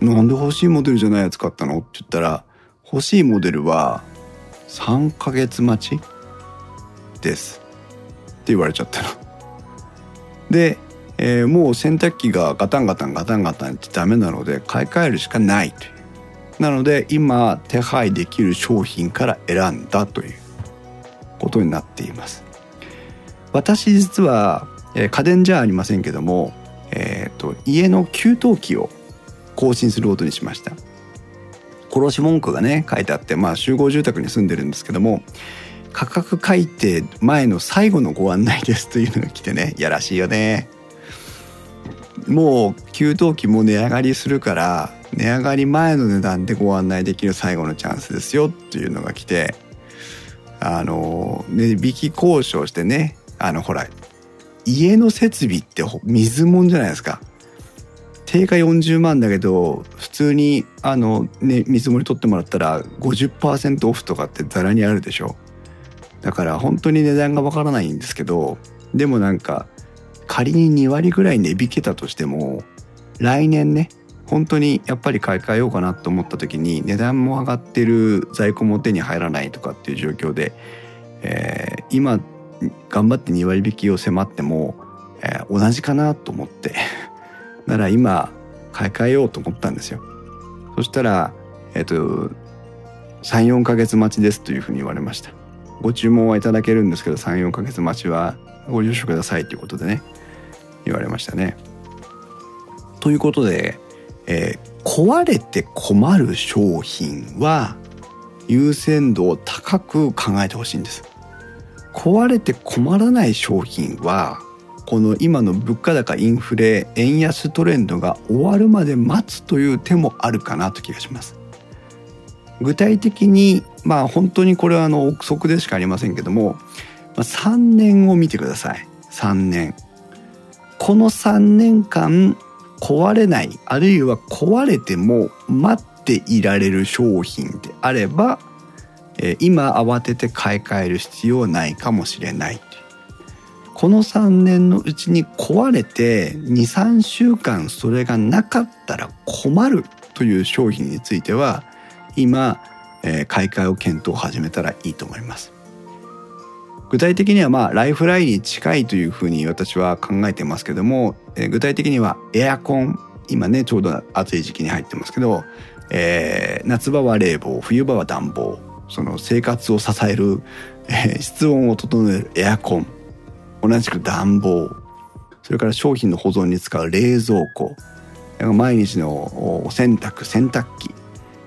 Speaker 1: なんで欲しいモデルじゃないやつ買ったの？って言ったら欲しいモデルは3ヶ月待ち？です。って言われちゃったの。で、えー、もう洗濯機がガタンガタンガタンガタンってダメなので買い替えるしかないという。なので今手配できる商品から選んだという。ことになっています。私実は、え、家電じゃありませんけども、えーと、と家の給湯器を更新することにしました。殺し文句がね書いてあってまあ集合住宅に住んでるんですけども価格改定前の最後のご案内ですというのが来てねやらしいよね。もう給湯器も値上がりするから値上がり前の値段でご案内できる最後のチャンスですよっていうのが来てあの値引き交渉してねあのほら家の設備って水もんじゃないですか。定価40万だけど普通にあの、ね、見積もり取ってもらったら50%オフとかってざらにあるでしょ。だから本当に値段がわからないんですけどでもなんか仮に2割ぐらい値引けたとしても来年ね本当にやっぱり買い替えようかなと思った時に値段も上がってる在庫も手に入らないとかっていう状況で、えー、今頑張って2割引きを迫っても、えー、同じかなと思って なら今買い替えようと思ったんですよ。そしたら、えっ、ー、と34ヶ月待ちですというふうに言われました。ご注文はいただけるんですけど34ヶ月待ちはご了承くださいということでね言われましたね。ということで、えー、壊れて困る商品は優先度を高く考えてほしいんです。壊れて困らない商品はこの今の物価高インフレ円安トレンドが終わるまで待つという手もあるかなと気がします。具体的にまあ本当にこれはあの憶測でしかありませんけども3年を見てください3年この3年間壊れないあるいは壊れても待っていられる商品であれば、え、今慌てて買い替える必要はないかもしれないこの3年のうちに壊れて23週間それがなかったら困るという商品については今、え、買い替えを検討を始めたらいいと思います。具体的にはまあライフラインに近いというふうに私は考えてますけども、えー、具体的にはエアコン。今ねちょうど暑い時期に入ってますけど、えー、夏場は冷房冬場は暖房。その生活を支える、えー、室温を整えるエアコン。同じく暖房。それから商品の保存に使う冷蔵庫。毎日の洗濯洗濯機。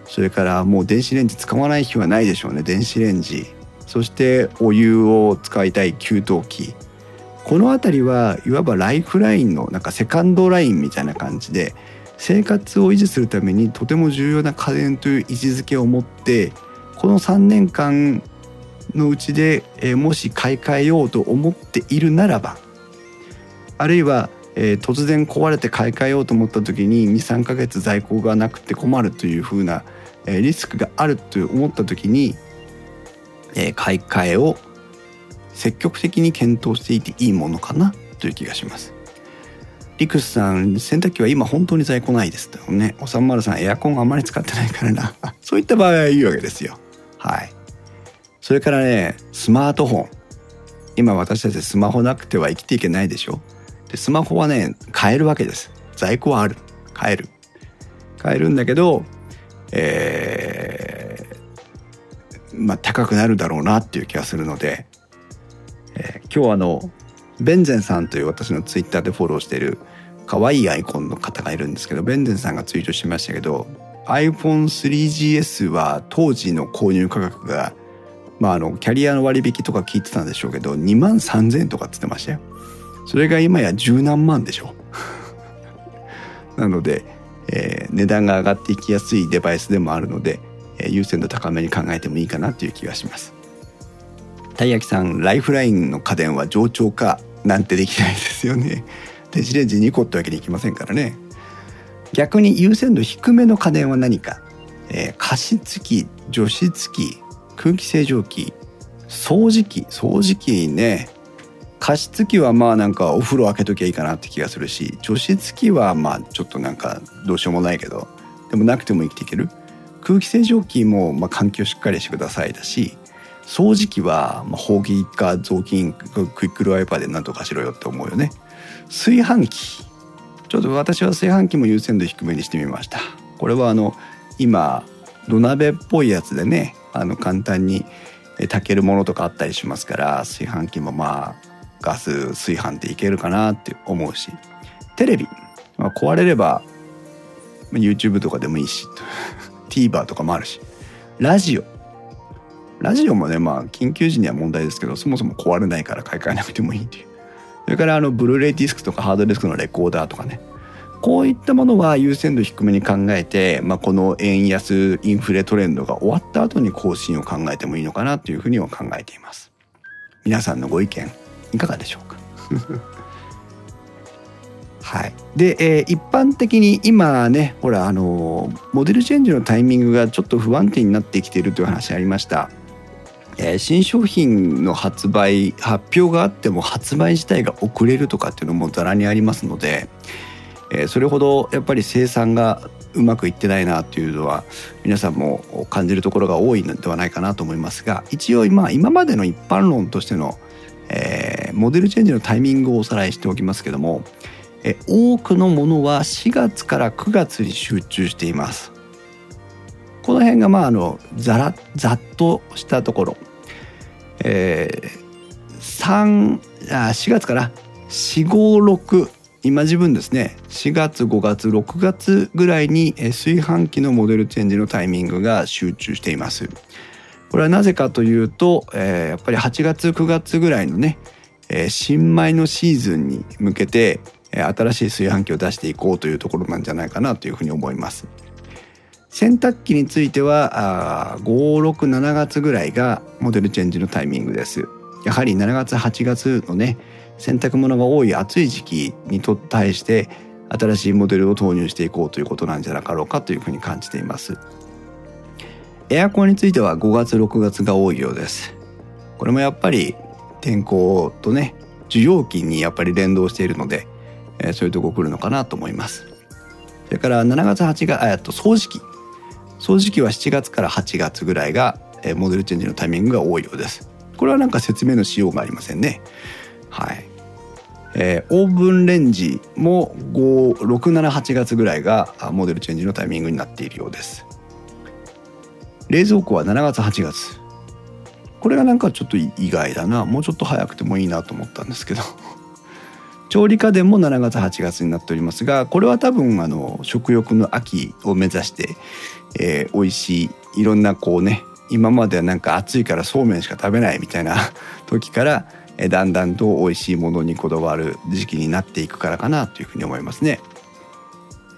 Speaker 1: それからもう電子レンジ使わない日はないでしょうね電子レンジ。そしてお湯を使いたい給湯器。この辺りはいわばライフラインのなんかセカンドラインみたいな感じで生活を維持するためにとても重要な家電という位置づけを持ってこの3年間のうちで、えもし買い替えようと思っているならばあるいはえ、突然壊れて買い替えようと思った時に23ヶ月在庫がなくて困るというふうな、え、リスクがあると思った時に、え、買い替えを積極的に検討していていいものかなという気がします。リクスさん洗濯機は今本当に在庫ないですとね。おさんまるさんエアコンあまり使ってないからな。そういった場合はいいわけですよ。はい。それからねスマートフォン。今私たちスマホなくては生きていけないでしょ。でスマホはね買えるわけです。在庫はある。買える。買えるんだけどえー、まあ高くなるだろうなっていう気がするので、えー、今日あのベンゼンさんという私のツイッターでフォローしている可愛いアイコンの方がいるんですけどベンゼンさんがツイートしましたけど iPhone3GS は当時の購入価格がまああのキャリアの割引とか聞いてたんでしょうけど2万3000円とかって言ってましたよ。それが今や十何万でしょ なので、えー、値段が上がっていきやすいデバイスでもあるので、優先度高めに考えてもいいかなという気がします。たい焼きさんライフラインの家電は上長化なんてできないですよね。電子レンジ2個ってわけにいきませんからね。逆に優先度低めの家電は何か、えー、加湿器除湿器空気清浄機掃除機。掃除機ね。加湿器はまあなんかお風呂開けときゃいいかなって気がするし除湿器はまあちょっとなんかどうしようもないけど。でもなくても生きていける。空気清浄機もまあ環境しっかりしてくださいだし掃除機はまあほうきか雑巾クイックルワイパーで何とかしろよって思うよね。炊飯器。ちょっと私は炊飯器も優先度低めにしてみました。これはあの今土鍋っぽいやつでねあの簡単に炊けるものとかあったりしますから炊飯器もまあガス炊飯でいけるかなって思うし。テレビ、まあ、壊れれば YouTube とかでもいいし。TVer とかもあるしラジオ。ラジオもねまあ緊急時には問題ですけどそもそも壊れないから買い替えなくてもいいっていう。それからあのブルーレイディスクとかハードディスクのレコーダーとかね。こういったものは優先度低めに考えて、まあ、この円安インフレトレンドが終わった後に更新を考えてもいいのかなというふうには考えています。皆さんのご意見いかがでしょうか？はい、で、えー、一般的に今ねほらあのモデルチェンジのタイミングがちょっと不安定になってきているという話ありました。えー、新商品の発売発表があっても発売自体が遅れるとかっていうのもざらにありますので、えー、それほどやっぱり生産がうまくいってないなっていうのは皆さんも感じるところが多いのではないかなと思いますが一応今今までの一般論としての、えー、モデルチェンジのタイミングをおさらいしておきますけども、え多くのものは4月から9月に集中しています。この辺がまああのざらざっとしたところえー、3あ4月から456今自分ですね4月5月6月ぐらいに炊飯器のモデルチェンジのタイミングが集中しています。これはなぜかというと、えー、やっぱり8月9月ぐらいのね、えー、新米のシーズンに向けて、新しい炊飯器を出していこうというところなんじゃないかなというふうに思います。洗濯機については567月ぐらいがモデルチェンジのタイミングです。やはり7月8月のね洗濯物が多い暑い時期にと対して新しいモデルを投入していこうということなんじゃなかろうかというふうに感じています。エアコンについては5月6月が多いようです。これもやっぱり天候とね需要期にやっぱり連動しているので、えー、そういうとこ来るのかなと思います。それから7月8月あと掃除機。掃除機は7月から8月ぐらいがえモデルチェンジのタイミングが多いようです。これはなんか説明のしようがありませんね。はい、えー、オーブンレンジも678月ぐらいがモデルチェンジのタイミングになっているようです。冷蔵庫は7月8月。これがなんかちょっと意外だな。もうちょっと早くてもいいなと思ったんですけど。調理家電も7月8月になっておりますがこれは多分あの食欲の秋を目指してえー、美味しいいろんなこうね今まではなんか暑いからそうめんしか食べないみたいな 時から、だんだんと美味しいものにこだわる時期になっていくからかなというふうに思いますね。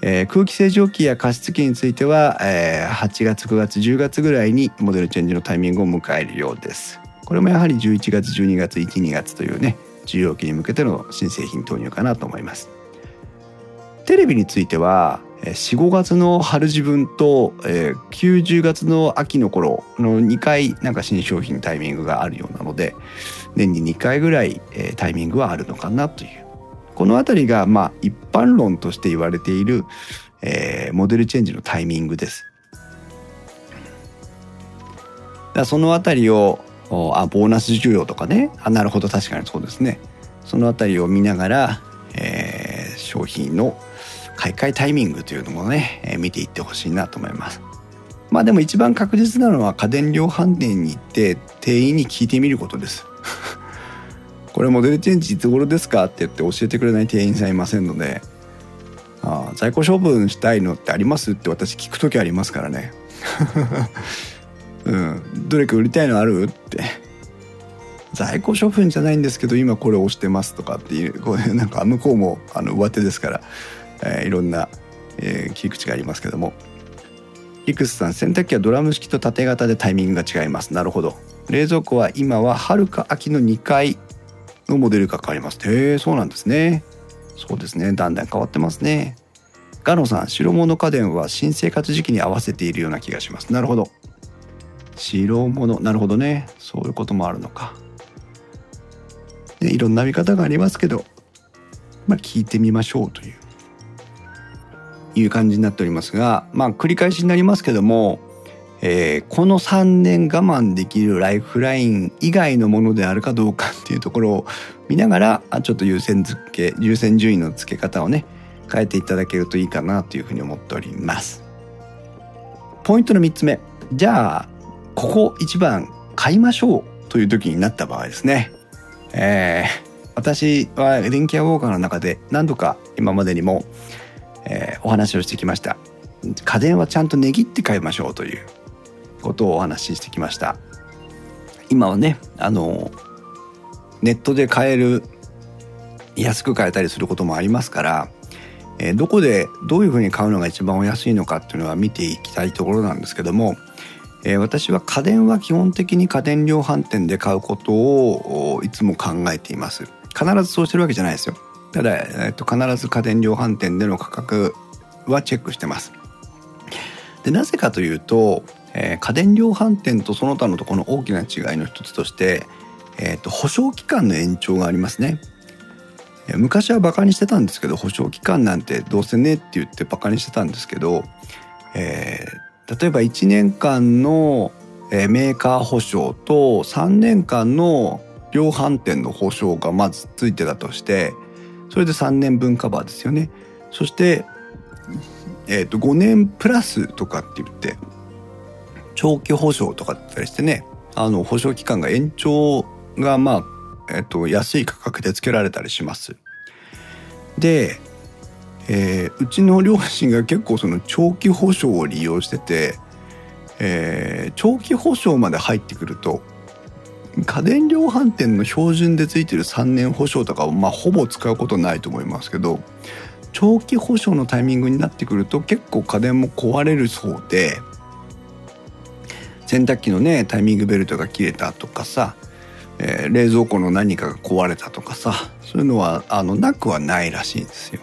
Speaker 1: えー、空気清浄機や加湿器については、えー、8月9月10月ぐらいにモデルチェンジのタイミングを迎えるようです。これもやはり11月12月12月というね需要期に向けての新製品投入かなと思います。テレビについては45月の春自分と、90月の秋の頃の2回なんか新商品タイミングがあるようなので年に2回ぐらい、タイミングはあるのかなというこの辺りがまあ一般論として言われている、えー、モデルチェンジのタイミングです。だその辺りをあボーナス需要とかねあなるほど確かにそうですねその辺りを見ながら、えー、商品の買い替えタイミングというのもね、えー、見ていってほしいなと思います。まあでも一番確実なのは家電量販店に行って店員に聞いてみることです。これモデルチェンジいつ頃ですかって言って教えてくれない店員さんいませんので、ああ在庫処分したいのってありますって私聞く時ありますからね。うん、どれか売りたいのある？って。在庫処分じゃないんですけど今これ押してますとかっていうこうなんか向こうもあの上手ですからえー、いろんな、えー、切り口がありますけども。リクスさん洗濯機はドラム式と縦型でタイミングが違います。なるほど。冷蔵庫は今は春か秋の2回のモデルが変わります。へえそうなんですね。そうですね。だんだん変わってますね。ガノさん白物家電は新生活時期に合わせているような気がします。なるほど。白物なるほどね。そういうこともあるのか、ね、いろんな見方がありますけどまあ聞いてみましょうといういう感じになっておりますがまあ繰り返しになりますけども、えー、この3年我慢できるライフライン以外のものであるかどうかっていうところを見ながらちょっと優先付け優先順位の付け方をね変えていただけるといいかなというふうに思っております。ポイントの3つ目。じゃあここ一番買いましょうという時になった場合ですね。えー、私は電気屋ウォーカーの中で何度か今までにも、えー、お話をしてきました。家電はちゃんと値切って買いましょうということをお話ししてきました。今はねあのネットで買える安く買えたりすることもありますから、えー、どこでどういうふうに買うのが一番お安いのかっていうのは見ていきたいところなんですけども、えー、私は家電は基本的に家電量販店で買うことをいつも考えています。必ずそうしてるわけじゃないですよ。ただ、えー、と必ず家電量販店での価格はチェックしてます。でなぜかというとえー、家電量販店とその他のところの大きな違いの一つとして、えーと、保証期間の延長がありますね。昔はバカにしてたんですけど保証期間なんてどうせねって言ってバカにしてたんですけど、えー、例えば1年間のメーカー保証と3年間の量販店の保証がまずついてたとしてそれで3年分カバーですよね。そして、えー、と5年プラスとかって言って長期保証とかだったりしてねあの保証期間が延長がまあ、えっと、安い価格でつけられたりします。で、えー、うちの両親が結構その長期保証を利用してて、えー、長期保証まで入ってくると家電量販店の標準でついてる3年保証とかをまあほぼ使うことないと思いますけど長期保証のタイミングになってくると結構家電も壊れるそうで洗濯機のねタイミングベルトが切れたとかさ、えー、冷蔵庫の何かが壊れたとかさそういうのはあのなくはないらしいんですよ。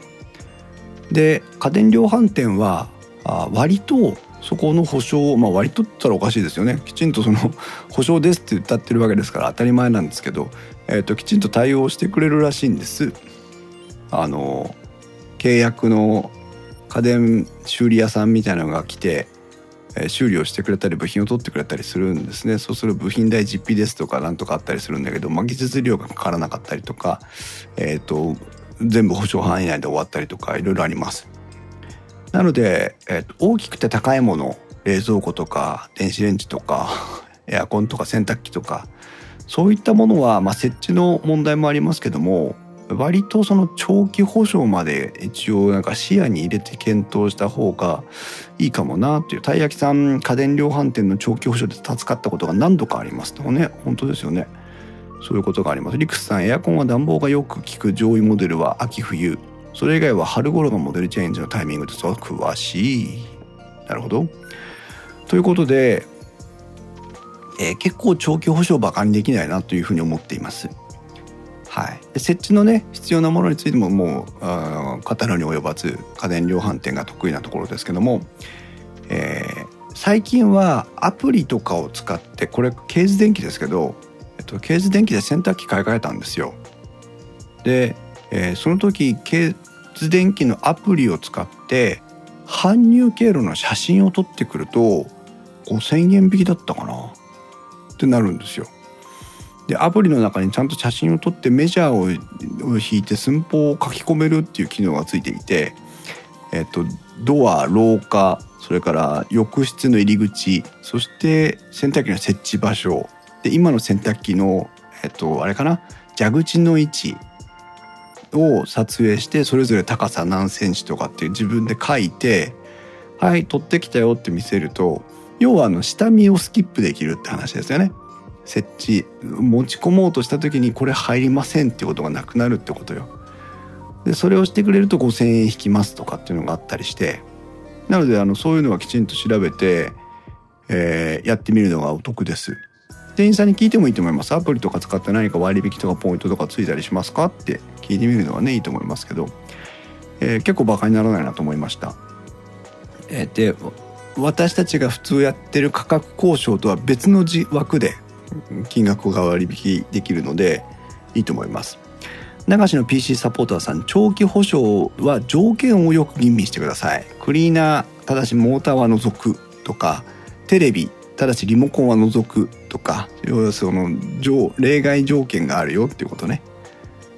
Speaker 1: で家電量販店は割とそこの保証をまあ割とったらおかしいですよねきちんとその 保証ですって歌ってるわけですから当たり前なんですけど、えーと、きちんと対応してくれるらしいんです。あの契約の家電修理屋さんみたいなのが来て修理をしてくれたり部品を取ってくれたりするんですねそうする部品代実費ですとかなんとかあったりするんだけど、まあ、技術料がかからなかったりとか、えーと、全部保証範囲内で終わったりとかいろいろあります。なので、えーと、大きくて高いもの冷蔵庫とか電子レンジとか エアコンとか洗濯機とかそういったものは、まあ、設置の問題もありますけども割とその長期保証まで一応なんか視野に入れて検討した方がいいかもなっていう。たい焼きさん家電量販店の長期保証で助かったことが何度かありますとね本当ですよね。そういうことがあります。リクスさんエアコンは暖房がよく効く上位モデルは秋冬。それ以外は春頃のモデルチェンジのタイミングです詳しい。なるほど。ということで、えー、結構長期保証ばかにできないなというふうに思っています。はい、設置のね必要なものについてももう語るに及ばず家電量販店が得意なところですけども、えー、最近はアプリとかを使ってこれケーズ電気ですけど、えっと、ケーズ電気で洗濯機買い替えたんですよ。で、えー、その時ケーズ電気のアプリを使って搬入経路の写真を撮ってくると5,000円引きだったかなってなるんですよ。でアプリの中にちゃんと写真を撮ってメジャーを引いて寸法を書き込めるっていう機能がついていて、えっと、ドア廊下それから浴室の入り口そして洗濯機の設置場所で今の洗濯機の、えっと、あれかな？蛇口の位置を撮影してそれぞれ高さ何センチとかっていう自分で書いてはい撮ってきたよって見せると要はあの下見をスキップできるって話ですよね。設置持ち込もうとした時にこれ入りませんってことがなくなるってことよ。でそれをしてくれると5,000円引きますとかっていうのがあったりしてなのであのそういうのはきちんと調べて、えー、やってみるのがお得です。店員さんに聞いてもいいと思います。アプリとか使って何か割引とかポイントとかついたりしますか？って聞いてみるのはねいいと思いますけど、えー、結構バカにならないなと思いました。えー、で私たちが普通やってる価格交渉とは別の枠で金額が割引できるのでいいと思います。流しの PC サポーターさん長期保証は条件をよく吟味してくださいクリーナーただしモーターは除くとか、テレビただしリモコンは除くとか要はその例外条件があるよっていうことね。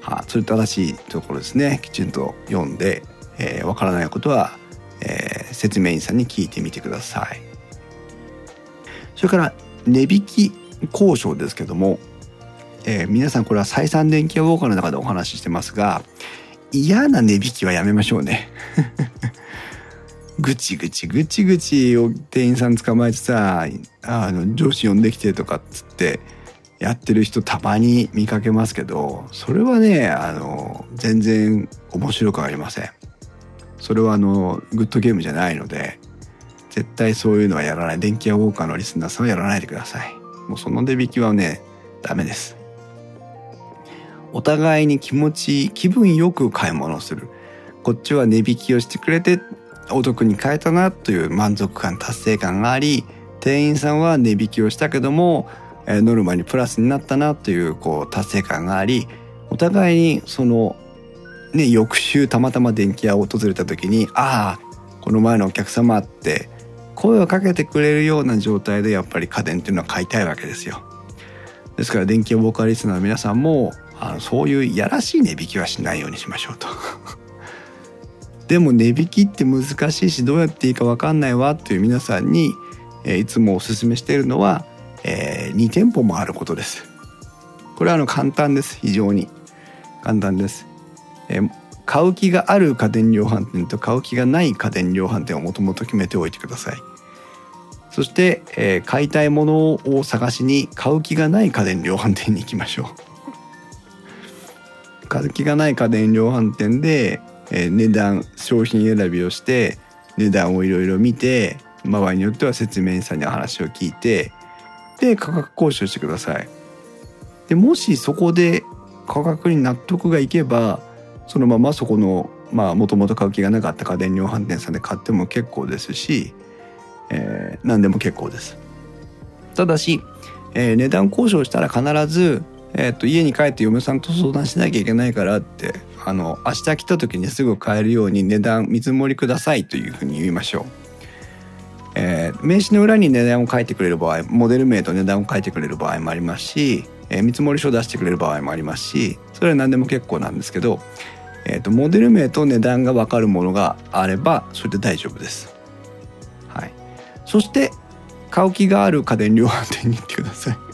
Speaker 1: はあ、それ正しいところですね。きちんと読んで、えー、からないことは、えー、説明員さんに聞いてみてください。それから値引き交渉ですけども、えー、皆さんこれは採算電気屋ウォーカーの中でお話ししてますが嫌な値引きはやめましょうね。ぐちぐちぐちぐちを店員さん捕まえてさあの上司呼んできてとかっつってやってる人たまに見かけますけどそれはねあの全然面白くありません。それはあのグッドゲームじゃないので絶対そういうのはやらない。電気屋ウォーカーのリスナーさんはやらないでください。もうその値引きはねダメです。お互いに気持ち気分よく買い物する。こっちは値引きをしてくれてお得に買えたなという満足感達成感があり店員さんは値引きをしたけどもノルマにプラスになったなというこう達成感がありお互いにそのね翌週たまたま電気屋を訪れた時にああこの前のお客様って声をかけてくれるような状態でやっぱり家電っていうのは買いたいわけですよ。ですから電気屋ボーカリストの皆さんもあのそういうやらしい値引きはしないようにしましょうと。でも値引きって難しいしどうやっていいか分かんないわっていう皆さんに、えいつもおすすめしているのは、えー、2店舗もあることです。これはあの簡単です非常に簡単です。えー、買う気がある家電量販店と買う気がない家電量販店をもともと決めておいてください。そして、えー、買いたいものを探しに買う気がない家電量販店に行きましょう。買う気がない家電量販店でえー、値段商品選びをして値段をいろいろ見て場合によっては説明員さんに話を聞いてで価格交渉してください。でもしそこで価格に納得がいけばそのままそこのまあもともと買う気がなかった家電量販店さんで買っても結構ですし、えー、何でも結構です。ただし、えー、値段交渉したら必ず、えー、と家に帰って嫁さんと相談しなきゃいけないからってあの明日来た時にすぐ買えるように値段見積もりくださいというふうに言いましょう。えー、名刺の裏に値段を書いてくれる場合モデル名と値段を書いてくれる場合もありますし、えー、見積書を出してくれる場合もありますしそれは何でも結構なんですけど、えーと、モデル名と値段が分かるものがあればそれで大丈夫です。はい、そして買う気がある家電量販店に行ってください。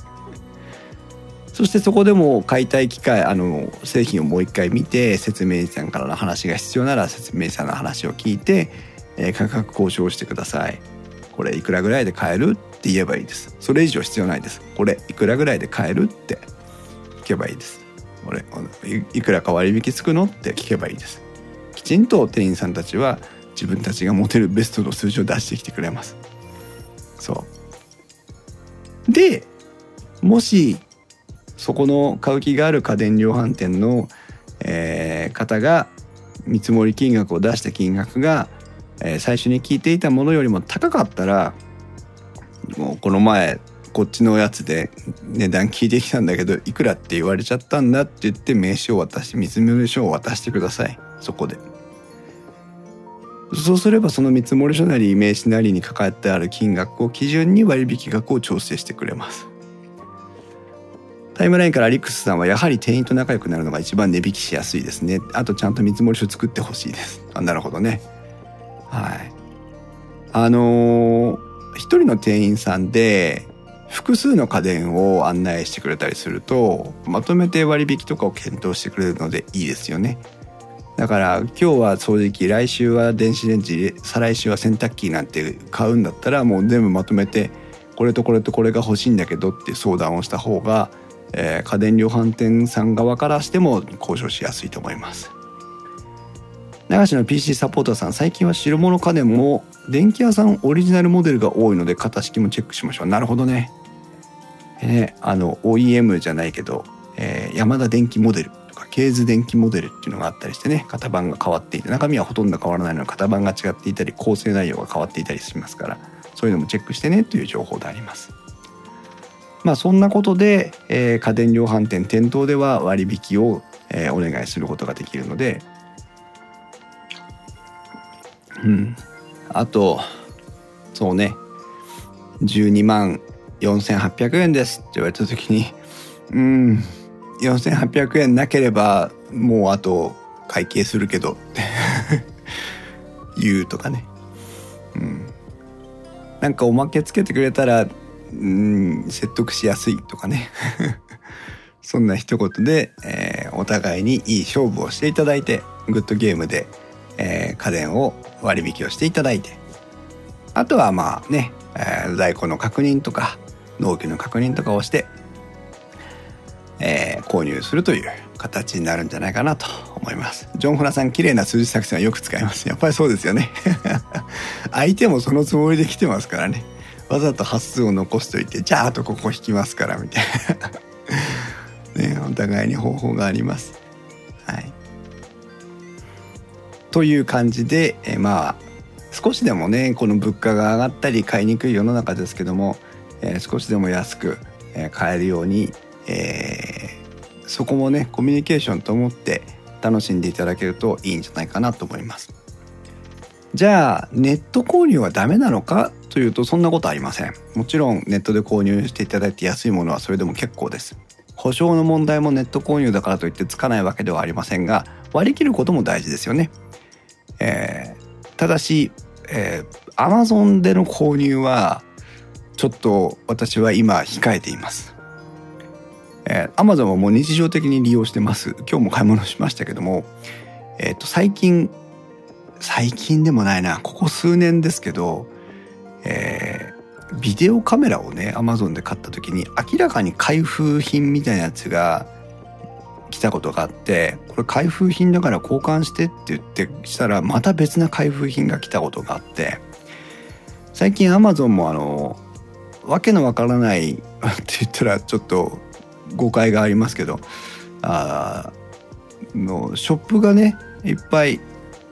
Speaker 1: そしてそこでも買いたい機会あの製品をもう一回見て説明さんからの話が必要なら説明さんの話を聞いて、えー、価格交渉してください。これいくらぐらいで買えるって言えばいいです。それ以上必要ないです。これいくらぐらいで買えるって聞けばいいです。これいくらか割引つくのって聞けばいいです。きちんと店員さんたちは自分たちが持てるベストの数字を出してきてくれます。そう。でもしそこの買う気がある家電量販店の、えー、方が見積もり金額を出した金額が、えー、最初に聞いていたものよりも高かったらもうこの前こっちのやつで値段聞いてきたんだけどいくらって言われちゃったんだって言って名刺を渡して見積もり書を渡してくださいそこで。そうすればその見積書なり名刺なりに抱えてある金額を基準に割引額を調整してくれます。タイムラインからアリックスさんはやはり店員と仲良くなるのが一番値引きしやすいですね。あとちゃんと見積もり書作ってほしいです。あなるほどね。はい。あのー、一人の店員さんで複数の家電を案内してくれたりするとまとめて割引とかを検討してくれるのでいいですよね。だから今日は掃除機来週は電子レンジ再来週は洗濯機なんて買うんだったらもう全部まとめてこれとこれとこれが欲しいんだけどって相談をした方がえー、家電量販店さん側からしても交渉しやすいと思います。流しの PC サポーターさん最近は白物家電も電気屋さんオリジナルモデルが多いので型式もチェックしましょう。なるほどね。え、あの OEM じゃないけど、えー、ヤマダ電気モデルとかケーズ電気モデルっていうのがあったりしてね型番が変わっていて中身はほとんど変わらないのに型番が違っていたり構成内容が変わっていたりしますからそういうのもチェックしてねという情報であります。まあ、そんなことで、えー、家電量販店店頭では割引を、えー、お願いすることができるので、うん、あとそうね。12万4800円です。って言われた時にうん。4800円なければもうあと会計するけど。って 言うとかね、うん、なんかおまけつけてくれたらうん説得しやすいとかね そんな一言で、えー、お互いにいい勝負をしていただいてグッドゲームで、えー、家電を割引をしていただいてあとはまあね、えー、在庫の確認とか納期の確認とかをして、えー、購入するという形になるんじゃないかなと思います。ジョン・フラさん、綺麗な数字作戦はよく使います。やっぱりそうですよね。相手もそのつもりで来てますからね。わざと端数を残しといて、じゃああとここ引きますから、みたいな。ね、お互いに方法があります。はい。という感じで、えまあ、少しでもね、この物価が上がったり買いにくい世の中ですけども、えー、少しでも安く、え、買えるように、えー、そこもねコミュニケーションと思って楽しんでいただけるといいんじゃないかなと思います。じゃあネット購入はダメなのか？というとそんなことありません。もちろんネットで購入していただいて安いものはそれでも結構です。保証の問題もネット購入だからといってつかないわけではありませんが割り切ることも大事ですよね。えー、ただし、えー、Amazon での購入はちょっと私は今控えています。えー、Amazon はもう日常的に利用してます。今日も買い物しましたけども、えっ、ー、と最近最近でもないなここ数年ですけど、えー、ビデオカメラをね Amazon で買った時に明らかに開封品みたいなやつが来たことがあってこれ開封品だから交換してって言ってしたらまた別な開封品が来たことがあって最近 Amazon もあのわけのわからないって言ったらちょっと誤解がありますけどあのショップがねいっぱい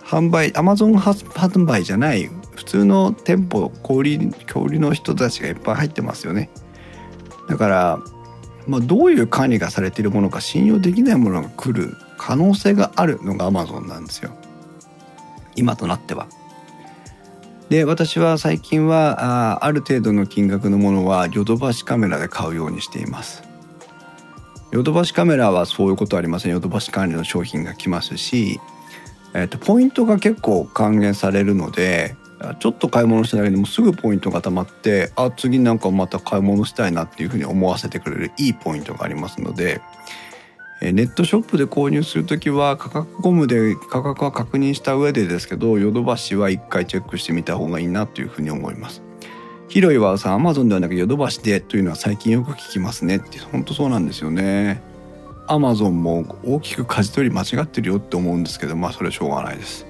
Speaker 1: 販売アマゾン販売じゃない普通の店舗小売小売の人たちがいっぱい入ってますよね。だから、まあ、どういう管理がされているものか信用できないものが来る可能性があるのがアマゾンなんですよ。今となっては。で私は最近はあある程度の金額のものはヨドバシカメラで買うようにしています。ヨドバシカメラはそういうことありません。ヨドバシ管理の商品が来ますし、えーと、ポイントが結構還元されるのでちょっと買い物しただけでもすぐポイントがたまってあ次なんかまた買い物したいなっていうふうに思わせてくれるいいポイントがありますのでネットショップで購入する時は価格ゴムで価格は確認した上でですけどヨドバシは一回チェックしてみた方がいいなというふうに思います。広いはさアマゾンではなくヨドバシでというのは最近よく聞きますねって本当そうなんですよね。アマゾンも大きく舵取り間違ってるよって思うんですけどまあそれはしょうがないです。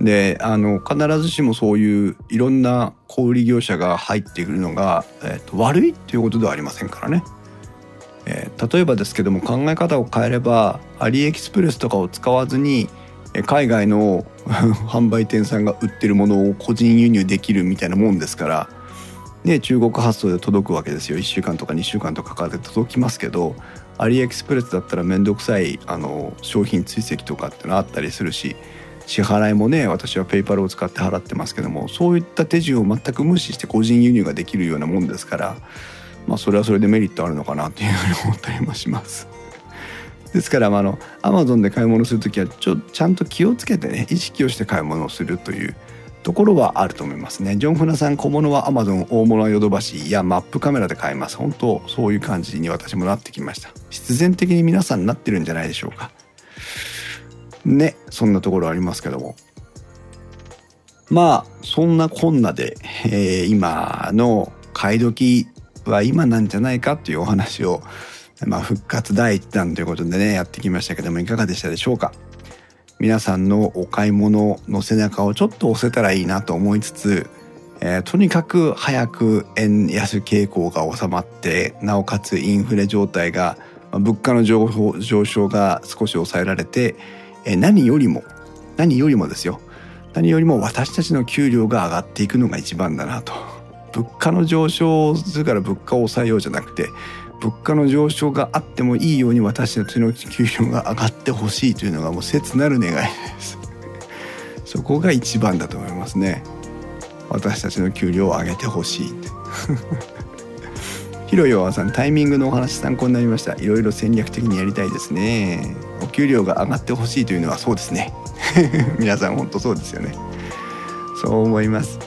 Speaker 1: であの必ずしもそういういろんな小売業者が入ってくるのが、えーと悪いっていうことではありませんからね。えー、例えばですけども考え方を変えればアリエキスプレスとかを使わずに海外の 販売店さんが売ってるものを個人輸入できるみたいなもんですから、ね、中国発送で届くわけですよ1週間とか2週間とかかかって届きますけどアリエキスプレスだったら面倒くさいあの商品追跡とかってのあったりするし支払いもね私はペイパルを使って払ってますけどもそういった手順を全く無視して個人輸入ができるようなもんですからまあそれはそれでメリットあるのかなというふうに思ったりもします。ですから、まあ、あのアマゾンで買い物する時はちょちゃんと気をつけてね意識をして買い物をするというところはあると思いますね。ジョン・フナさん小物はアマゾン大物はヨドバシいやマップカメラで買います。本当そういう感じに私もなってきました。必然的に皆さんなってるんじゃないでしょうか。ねそんなところありますけども。まあそんなこんなで、えー、今の買い時は今なんじゃないかというお話を、まあ、復活第一弾ということでねやってきましたけどもいかがでしたでしょうか？皆さんのお買い物の背中をちょっと押せたらいいなと思いつつ、えー、とにかく早く円安傾向が収まってなおかつインフレ状態が物価の上昇が少し抑えられて、え、何よりも何よりもですよ。何よりも私たちの給料が上がっていくのが一番だなと。物価の上昇するから物価を抑えようじゃなくて物価の上昇があってもいいように私たちの給料が上がってほしいというのがもう切なる願いです。そこが一番だと思いますね。私たちの給料を上げてほしいって。ひろよあさんタイミングのお話参考になりました。いろいろ戦略的にやりたいですね。お給料が上がってほしいというのはそうですね。皆さん本当そうですよね。そう思います、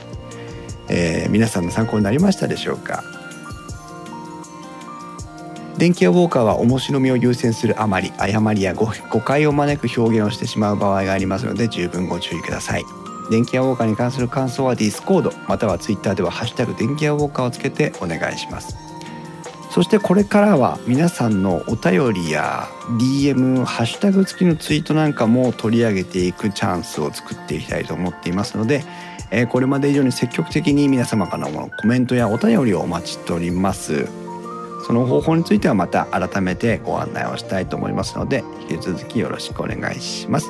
Speaker 1: えー、皆さんの参考になりましたでしょうか。電気屋ウォーカーは面白みを優先するあまり誤りや誤解を招く表現をしてしまう場合がありますので十分ご注意ください。電気屋ウォーカーに関する感想は Discord またはツイッターでは「ハッシュタグ電気屋ウォーカー」をつけてお願いします。そしてこれからは皆さんのお便りや DM ハッシュタグ付きのツイートなんかも取り上げていくチャンスを作っていきたいと思っていますので、えこれまで以上に積極的に皆様からのコメントやお便りをお待ちしております。その方法についてはまた改めてご案内をしたいと思いますので引き続きよろしくお願いします。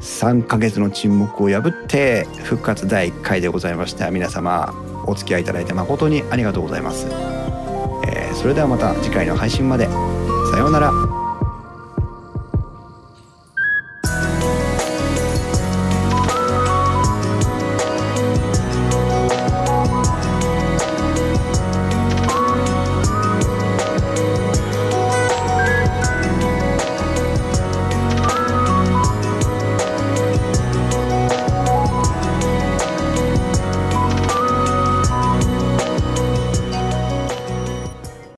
Speaker 1: 3ヶ月の沈黙を破って復活第1回でございました。皆様お付き合いいただいて誠にありがとうございます、えー、それではまた次回の配信まで。さようなら。